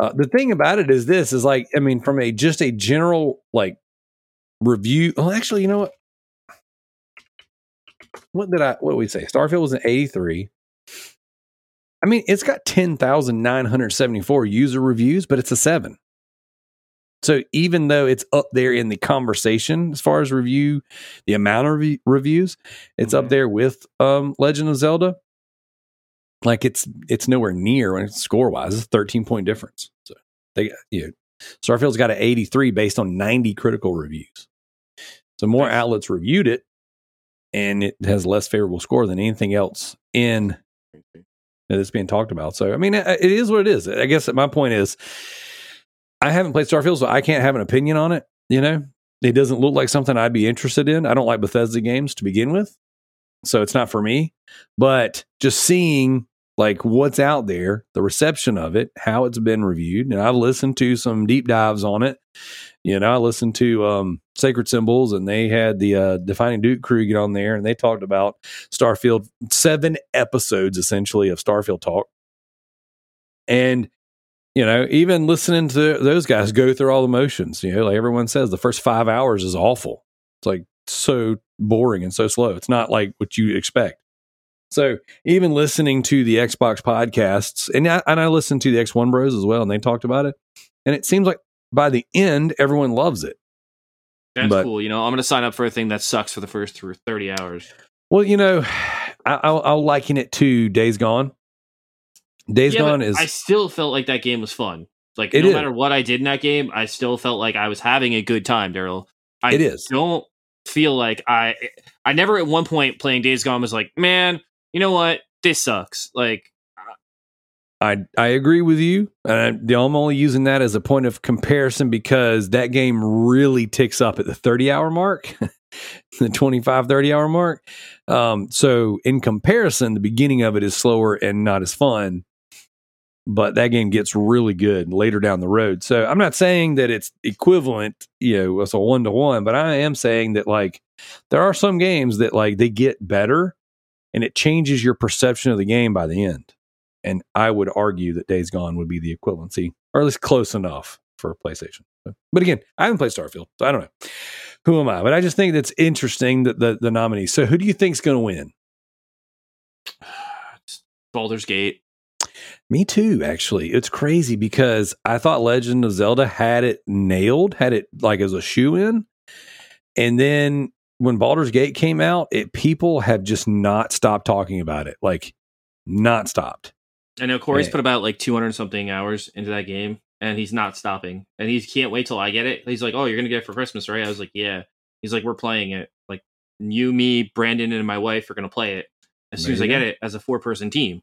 Uh, the thing about it is this is like, I mean, from a just a general like review. Well, actually, you know what? What did I what did we say? Starfield was an 83. I mean, it's got 10,974 user reviews, but it's a seven. So even though it's up there in the conversation as far as review, the amount of re- reviews, it's up there with um, Legend of Zelda. Like it's it's nowhere near when it's score wise. It's a 13 point difference. So they you know, Starfield's got an 83 based on 90 critical reviews. So more Nice. outlets reviewed it, and it has less favorable score than anything else in that's being talked about. So I mean, it it is what it is. I guess my point is, I haven't played Starfield, so I can't have an opinion on it. You know, it doesn't look like something I'd be interested in. I don't like Bethesda games to begin with, so it's not for me. But just seeing like what's out there, the reception of it, how it's been reviewed, and I've listened to some deep dives on it. You know, I listened to um, Sacred Symbols, and they had the uh, Defining Duke crew get on there, and they talked about Starfield, seven episodes essentially of Starfield talk. And, you know, even listening to those guys go through all the motions, you know, like everyone says, the first five hours is awful. It's like so boring and so slow. It's not like what you expect. So even listening to the Xbox podcasts, and I, and I listened to the X1 Bros as well, and they talked about it. And it seems like by the end, everyone loves it. That's But- cool. You know, I'm going to sign up for a thing that sucks for the first through 30 hours. Well, you know, I, I'll, I'll liken it to Days Gone. Days Yeah, Gone is I still felt like that game was fun. Like no is. matter what I did in that game, I still felt like I was having a good time, Darrell. I It is. don't feel like I I never at one point playing Days Gone was like, man, you know what? This sucks. Like I I agree with you. And I'm only using that as a point of comparison because that game really ticks up at the 30 hour mark, the 25, 30 hour mark. Um, so in comparison, the beginning of it is slower and not as fun. But that game gets really good later down the road. So I'm not saying that it's equivalent, you know, as a one to one, but I am saying that like there are some games that like they get better and it changes your perception of the game by the end. And I would argue that Days Gone would be the equivalency, or at least close enough for PlayStation. But again, I haven't played Starfield, so I don't know. Who am I? But I just think that's interesting that the the nominees. So who do you think's going to win? Baldur's Gate. Me too, actually. It's crazy because I thought Legend of Zelda had it nailed, had it like as a shoe in. And then when Baldur's Gate came out, it people have just not stopped talking about it. Like not stopped. I know Corey's Yeah. put about like 200 something hours into that game, and he's not stopping. And he can't wait till I get it. He's like, "Oh, you're gonna get it for Christmas, right?" I was like, "Yeah." He's like, "We're playing it. Like you, me, Brandon, and my wife are gonna play it as soon as I get go. it as a four person team."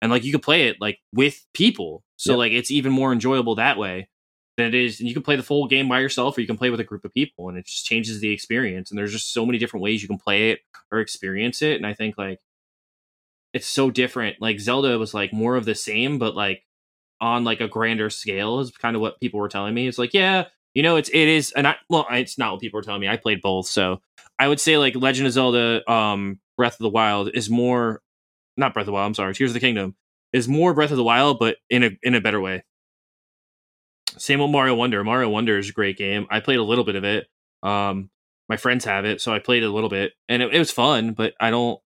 And like you could play it like with people, so Yep. like it's even more enjoyable that way it is. And you can play the full game by yourself, or you can play with a group of people, and it just changes the experience. And there's just so many different ways you can play it or experience it. And I think like it's so different. Like Zelda was like more of the same, but like on like a grander scale is kind of what people were telling me. It's like, yeah, you know, it's it is, and I well, it's not what people were telling me. I played both, so I would say like Legend of Zelda, um, Breath of the Wild is more, not Breath of the Wild. I'm sorry, Tears of the Kingdom is more Breath of the Wild, but in a in a better way. Same with Mario Wonder. Mario Wonder is a great game. I played a little bit of it. Um, my friends have it, so I played a little bit, and it, it was fun. But I don't.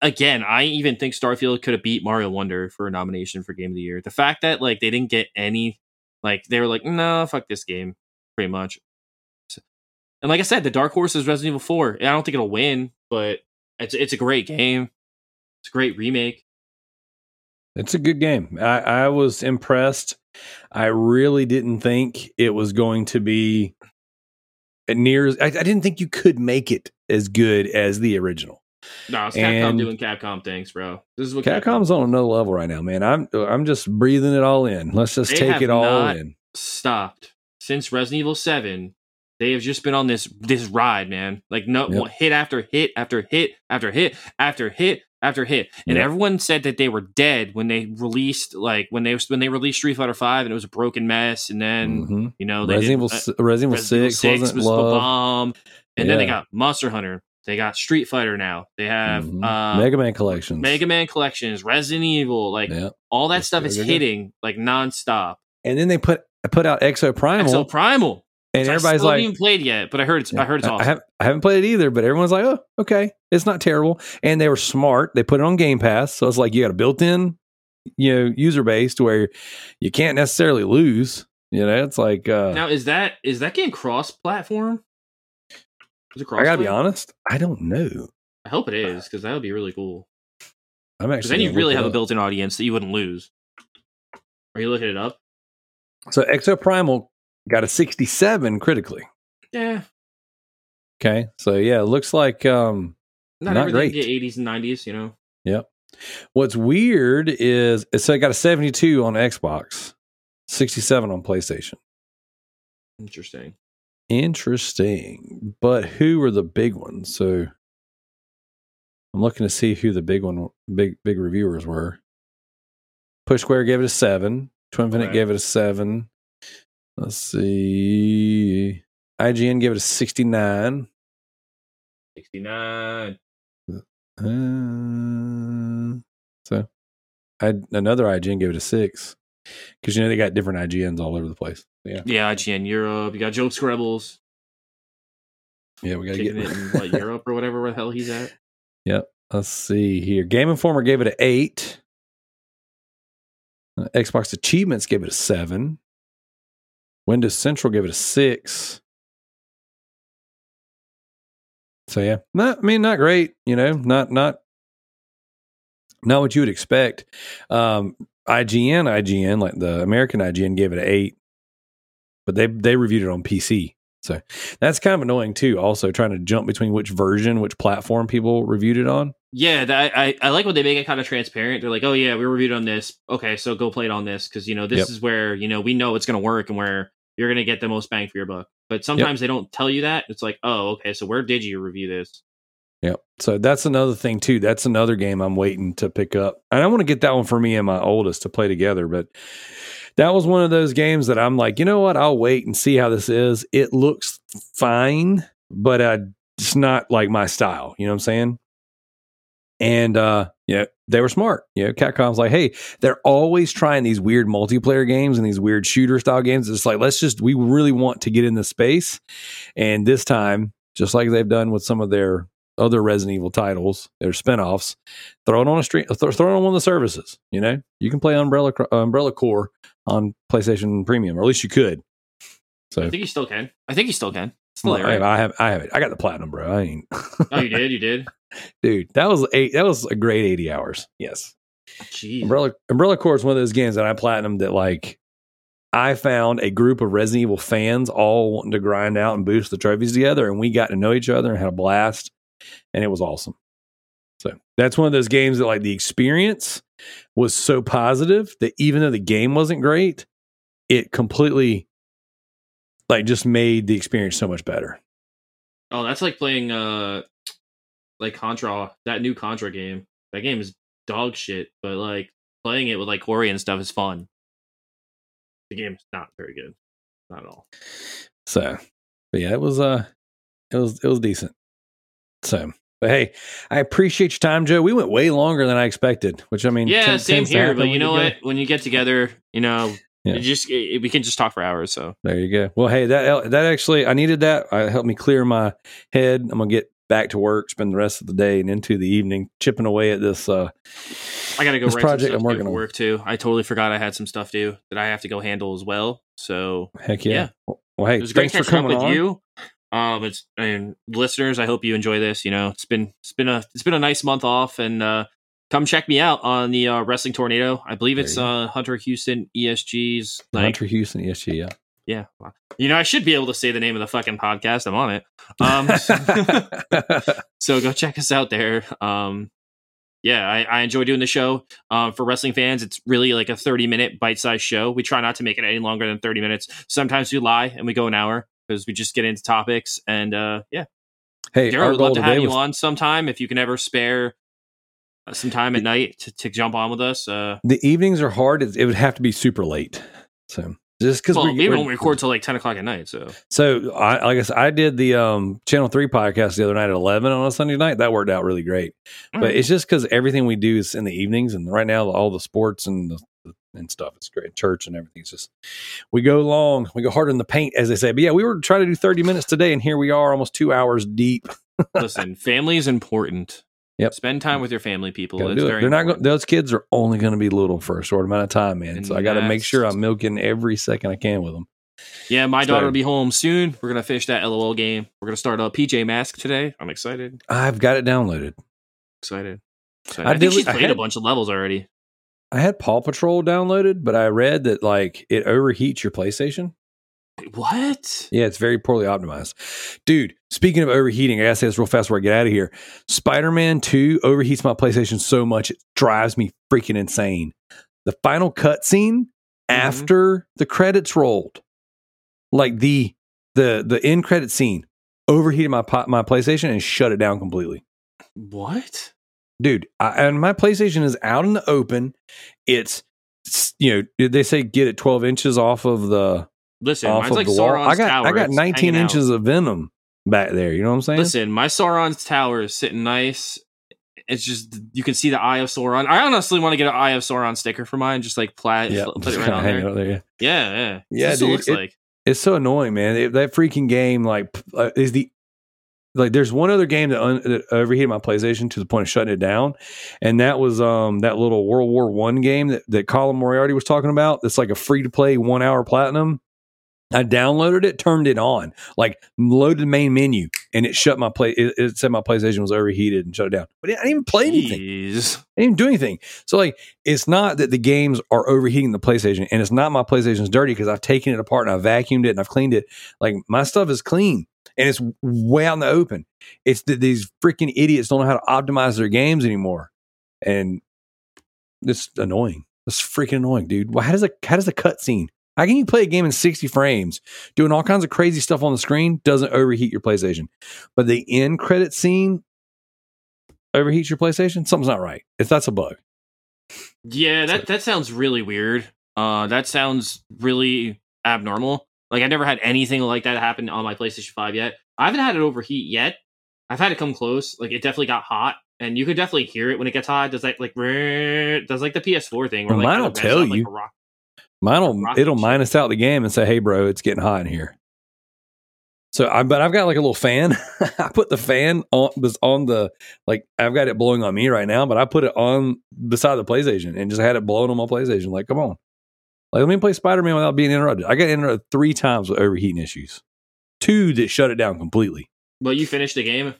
again, I even think Starfield could have beat Mario Wonder for a nomination for Game of the Year. The fact that like they didn't get any, like they were like, no, fuck this game, pretty much. And like I said, the dark horse is Resident Evil Four. I don't think it'll win, but it's it's a great game. It's a great remake. It's a good game. I, I was impressed. I really didn't think it was going to be near. I, I didn't think you could make it as good as the original. No, it's Capcom And- doing Capcom things, bro. This is what Capcom's on another level right now, man. I'm I'm just breathing it all in. Let's just They take it all not- in. stopped since Resident Evil Seven. They have just been on this this ride, man. Like no Yep. hit after hit after hit after hit after hit after hit, and Yep. everyone said that they were dead when they released like when they when they released Street Fighter Five, and it was a broken mess, and then Mhm. you know they Resident Evil, uh, Resident Evil Six, wasn't was the bomb, and then they got Monster Hunter, they got Street Fighter now, they have Mhm. uh, Mega Man collections. Mega Man collections, Resident Evil, like yeah. all that Let's stuff is hitting like nonstop. And then they put put out Exoprimal, Exo Primal, and everybody's like, haven't even played yet, but I heard it's I heard it's awesome. I, haven't, I haven't played it either, but everyone's like, oh, okay, it's not terrible. And they were smart. They put it on Game Pass, so it's like you got a built-in, you know, user base to where you can't necessarily lose. You know, it's like uh, Now is that is that game cross platform? Is it cross? I gotta be honest, I don't know. I hope it is because that would be really cool. I'm Because actually then you really have it a built-in audience that you wouldn't lose. Are you looking it up? So Exoprimal got a 67 critically. Yeah, Okay, so yeah, it looks like um, not, Not great. get eighties and nineties. You know, Yep. What's weird is it's so it got a 72 on Xbox, 67 on PlayStation. interesting. Interesting. But who were the big ones? So I'm looking to see who the big one big big reviewers were. Push Square gave it a seven. Twinfinite Right. gave it a seven. Let's see. IGN gave it a 69. Sixty nine. Uh, so I another IGN gave it a six. Because you know they got different IGNs all over the place. Yeah. Yeah, IGN Europe. You got Joe Skrebels Yeah, we gotta kicking get it in what Europe or whatever where the hell he's at. Yep. Let's see here. Game Informer gave it an eight. Uh, Xbox Achievements gave it a seven. Windows Central give it a six. So yeah, not I mean not great. You know, not not not what you would expect. Um, IGN, IGN, like the American IGN, gave it an eight, but they they reviewed it on PC. So that's kind of annoying too. Also, trying to jump between which version, which platform people reviewed it on. Yeah, that, I I like when they make it kind of transparent. They're like, oh yeah, we reviewed on this. Okay, so go play it on this because you know this Yep. is where you know we know it's going to work and where you're going to get the most bang for your buck. But sometimes they don't tell you that. It's like, oh, okay, so where did you review this? Yep. So that's another thing too. That's another game I'm waiting to pick up. And I want to get that one for me and my oldest to play together. But that was one of those games that I'm like, you know what? I'll wait and see how this is. It looks fine, but uh, it's not like my style. You know what I'm saying? And uh, yeah, they were smart. You know, Capcom's like, hey, they're always trying these weird multiplayer games and these weird shooter style games. It's like, let's just, we really want to get in the space. And this time, just like they've done with some of their other Resident Evil titles, their spinoffs, throw it on a stream, throw it on one of the services. You know, you can play Umbrella uh, Umbrella Corps on PlayStation Premium, or at least you could. So I think you still can. I think you still can. Still well, there, right? I, I have, I have it. I got the platinum, bro. I ain't, oh, you did. You did. Dude. That was eight. That was a great eighty hours. Yes, Jeez. Umbrella Umbrella Corps is one of those games that I platinum that like. I found a group of Resident Evil fans all wanting to grind out and boost the trophies together, and we got to know each other and had a blast, and it was awesome. So that's one of those games that like the experience was so positive that even though the game wasn't great, it completely like just made the experience so much better. Oh, that's like playing uh like Contra, that new Contra game. That game is dog shit, but like playing it with like Corey and stuff is fun. The game's not very good. Not at all. So, but yeah, it was uh, it was it was decent. So, but hey, I appreciate your time, Joe. We went way longer than I expected, which I mean, Yeah, ten- same here. But you know what? When you get together, you know, Yeah. it just it, we can just talk for hours. So There you go. Well, hey, that that actually I needed that. It helped me clear my head. I'm gonna get back to work, spend the rest of the day and into the evening chipping away at this. Uh, I got to go this project I'm working on. work too. I totally forgot I had some stuff due that I have to go handle as well. So Heck yeah. Yeah. Well, well, hey, it was great thanks for catching up coming with on. you. Um, it's and listeners, I hope you enjoy this. You know, it's been it's been a it's been a nice month off, and uh, come check me out on the uh, Wrestling Tornado. I believe it's uh, Hunter Houston ESG's like Hunter Houston, ESG, yeah. Yeah. You know, I should be able to say the name of the fucking podcast. I'm on it. Um, so go check us out there. Um, yeah, I, I enjoy doing the show. Um, for wrestling fans, it's really like a 30 minute bite sized show. We try not to make it any longer than 30 minutes. Sometimes we lie and we go an hour because we just get into topics. And uh, yeah, hey, would love to have you was on sometime if you can ever spare uh, some time at night to, to jump on with us. Uh, the evenings are hard. It, it would have to be super late. So just because well, we don't record till like 10 o'clock at night. So So I, like I said, I did the um, Channel Three podcast the other night at eleven on a Sunday night. That worked out really great. Mm. But it's just because everything we do is in the evenings, and right now all the sports and the, and stuff it's great. Church and everything's just we go long, we go hard in the paint, as they say. But yeah, we were trying to do thirty minutes today, and here we are, almost two hours deep. listen, family is important. Yep. Spend time with your family, people. Gotta It's it. very They're not important. going. Those kids are only going to be little for a short amount of time, man. And so I got to make sure I'm milking every second I can with them. Yeah, my So- daughter will be home soon. We're gonna finish that LOL game. We're gonna start a PJ Mask today. I'm excited. I've got it downloaded. Excited. excited. I I, think did- she's played had- a bunch of levels already. I had Paw Patrol downloaded, but I read that like it overheats your PlayStation. What? Yeah, it's very poorly optimized. Dude, speaking of overheating, I gotta say this real fast before I get out of here. Spider Man 2 overheats my PlayStation so much it drives me freaking insane. The final cutscene mm-hmm. after the credits rolled, like the the the end credit scene, overheated my my PlayStation and shut it down completely. What? Dude, I, and my PlayStation is out in the open. It's it's, you know they say get it 12 inches off of the Listen, off mine's of like the wall. Sauron's I got tower. I got It's 19 hanging out. inches of venom back there. You know what I'm saying? Listen, my Sauron's tower is sitting nice. It's just you can see the Eye of Sauron. I honestly want to get an Eye of Sauron sticker for mine. Just like plat, yeah, put it right on there. there. Yeah. Yeah, yeah, Yeah, That's what dude, it looks it- like. It's so annoying, man. It- that freaking game, like, p- uh, is the like. There's one other game that, un, that overheated my PlayStation to the point of shutting it down, and that was um that little World War One game that that Colin Moriarty was talking about. That's like a free to play one hour platinum. I downloaded it, turned it on, like loaded the main menu, and it shut my play. It, it said my PlayStation was overheated and shut it down. But I didn't even play anything. Jeez. I didn't even do anything. So like, it's not that the games are overheating the PlayStation, and it's not my PlayStation's dirty because I've taken it apart and I've vacuumed it and I've cleaned it. Like my stuff is clean and it's way out in the open. It's that these freaking idiots don't know how to optimize their games anymore, and it's annoying. It's freaking annoying, dude. Well, how does a how does a cutscene? How can you play a game in 60 frames, doing all kinds of crazy stuff on the screen, doesn't overheat your PlayStation? But the end credit scene overheats your PlayStation? Something's not right. If that's a bug. Yeah, that that sounds really weird. Uh, that sounds really abnormal. Like I never had anything like that happen on my PlayStation Five yet. I haven't had it overheat yet. I've had it come close. Like it definitely got hot, and you could definitely hear it when it gets hot. Does that like does like the PS4 thing. Where, like, mine'll tell you. a rock. Mine'll it'll ship. minus out the game and say, "Hey, bro, it's getting hot in here." So, I but I've got like a little fan. I put the fan on was on the like I've got it blowing on me right now, but I put it on beside the PlayStation and just had it blowing on my PlayStation. Like, come on, like let me play Spider Man without being interrupted. I got interrupted three times with overheating issues. Two that shut it down completely. But you finished the game.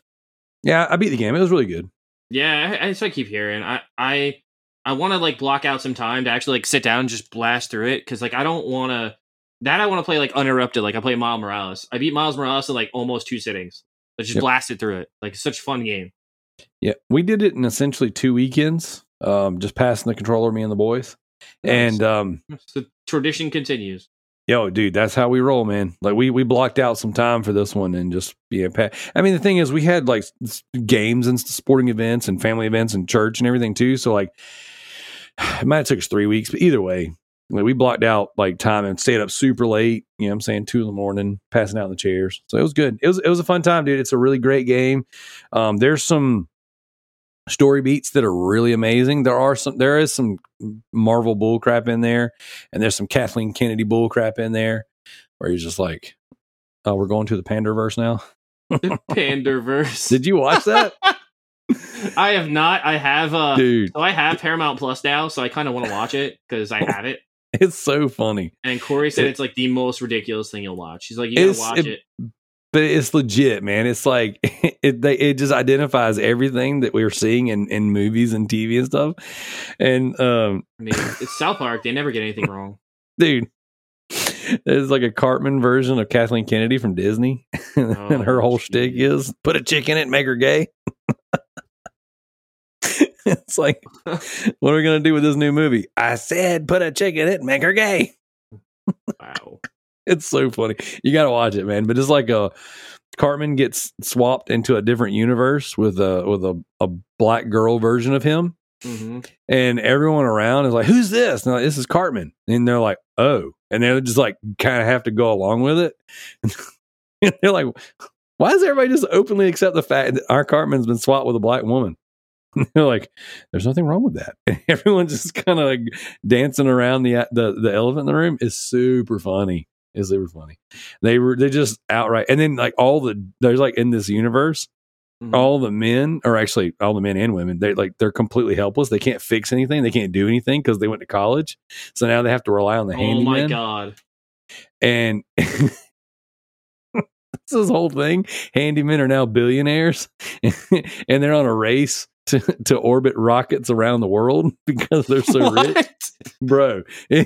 Yeah, I beat the game. It was really good. Yeah, I, that's what I keep hearing. I I I want to like block out some time to actually like sit down and just blast through it because like I don't want to. That I want to play like uninterrupted. Like I play Miles Morales. I beat Miles Morales in like almost two sittings. I just Yep. blasted through it. Like it's such a fun game. Yeah, we did it in essentially two weekends. Um, just passing the controller, me and the boys, Nice. and um, the tradition continues. Yo, dude, that's how we roll, man. Like we we blocked out some time for this one and just yeah. Pa- I mean, the thing is, we had like games and sporting events and family events and church and everything too. So like, it might have took us three weeks, but either way, like we blocked out like time and stayed up super late. You know, what I'm saying two in the morning, passing out in the chairs. So it was good. It was it was a fun time, dude. It's a really great game. Um, there's some story beats that are really amazing. There are some. There is some Marvel bullcrap in there, and there's some Kathleen Kennedy bullcrap in there, where you're just like, "Oh, we're going to the Panderverse now." Panderverse. Did you watch that, I have not. I have. uh dude? So I have Paramount Plus now, so I kind of want to watch it because I have it. It's so funny, And Corey said It- it's like the most ridiculous thing you'll watch. He's like, you gotta watch it- it. but it's legit, man. It's like it they, it just identifies everything that we're seeing in in movies and TV and stuff. And um, I mean, it's South Park. They never get anything wrong. dude. There's like a Cartman version of Kathleen Kennedy from Disney, and her Oh, whole shtick is put a chick in it, and make her gay. it's like, what are we gonna do with this new movie? I said, put a chick in it, and make her gay. Wow. It's so funny. You got to watch it, man. But it's like a Cartman gets swapped into a different universe with a with a, a black girl version of him, hmm and everyone around is like, "Who's this?" And like, this is Cartman, and they're like, "Oh," and they're just like, kind of have to go along with it. and they're like, "Why does everybody just openly accept the fact that our Cartman's been swapped with a black woman?" They're like, "There's nothing wrong with that." And everyone's just kind of like dancing around the the the elephant in the room. is super funny. Is super funny. They were they just outright, and then like all the there's like in this universe, Mhm. all the men, or actually all the men and women, they like they're completely helpless. They can't fix anything. They can't do anything because they went to college. So now they have to rely on the handyman. Oh my god. And this is whole thing. Handymen are now billionaires, and they're on a race to to orbit rockets around the world because they're so rich, What? bro. I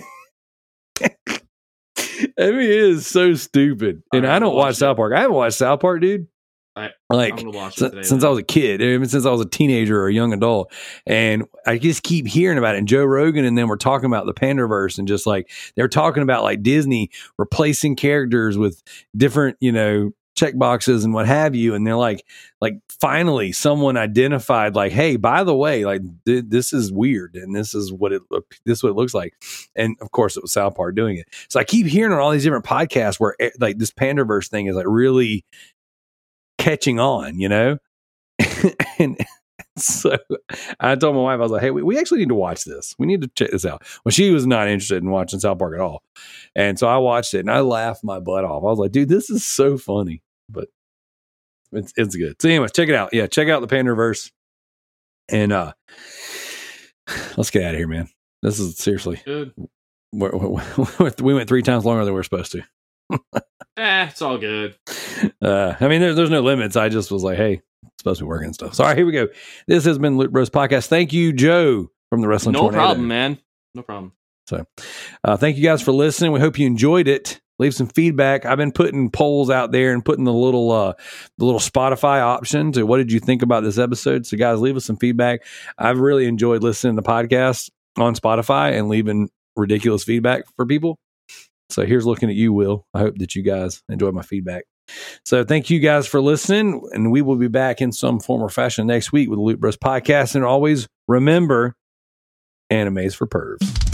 mean, it is so stupid. And Alright, I don't watch watch South Park. I haven't watched South Park, dude. I- like I'm watch it since, today. since I was a kid, even since I was a teenager or a young adult, and I just keep hearing about it. And Joe Rogan and then we're talking about the Panderverse, and just like they're talking about like Disney replacing characters with different, you know, check boxes and what have you. And they're like, like finally someone identified, like, hey, by the way, like th- this is weird, and this is what it look, this is what it looks like. And of course, it was South Park doing it. So I keep hearing on all these different podcasts where eh, like this Panderverse thing is like really catching on, you know? and so I told my wife, I was like, hey, we, we actually need to watch this. We need to check this out. Well, she was not interested in watching South Park at all. And so I watched it and I laughed my butt off. I was like, dude, this is so funny. But it's it's good. So anyway, check it out. Yeah, check out the Panderverse. And uh let's get out of here, man. This is seriously Good. we're, we're, we went three times longer than we are supposed to. Eh, it's all good. Uh, I mean, there's there's no limits. I just was like, hey, supposed to be working and stuff. So, all right, here we go. This has been Loot Bros Podcast. Thank you, Joe, from the Wrestling No Tornado. problem, man. No problem. So, uh, thank you guys for listening. We hope you enjoyed it. Leave some feedback. I've been putting polls out there and putting the little uh, the little Spotify option to what did you think about this episode. So, guys, leave us some feedback. I've really enjoyed listening to podcasts on Spotify and leaving ridiculous feedback for people. So here's looking at you, Will. I hope that you guys enjoyed my feedback. So thank you guys for listening, and we will be back in some form or fashion next week with the Loot Bros podcast. And always remember, animes for pervs.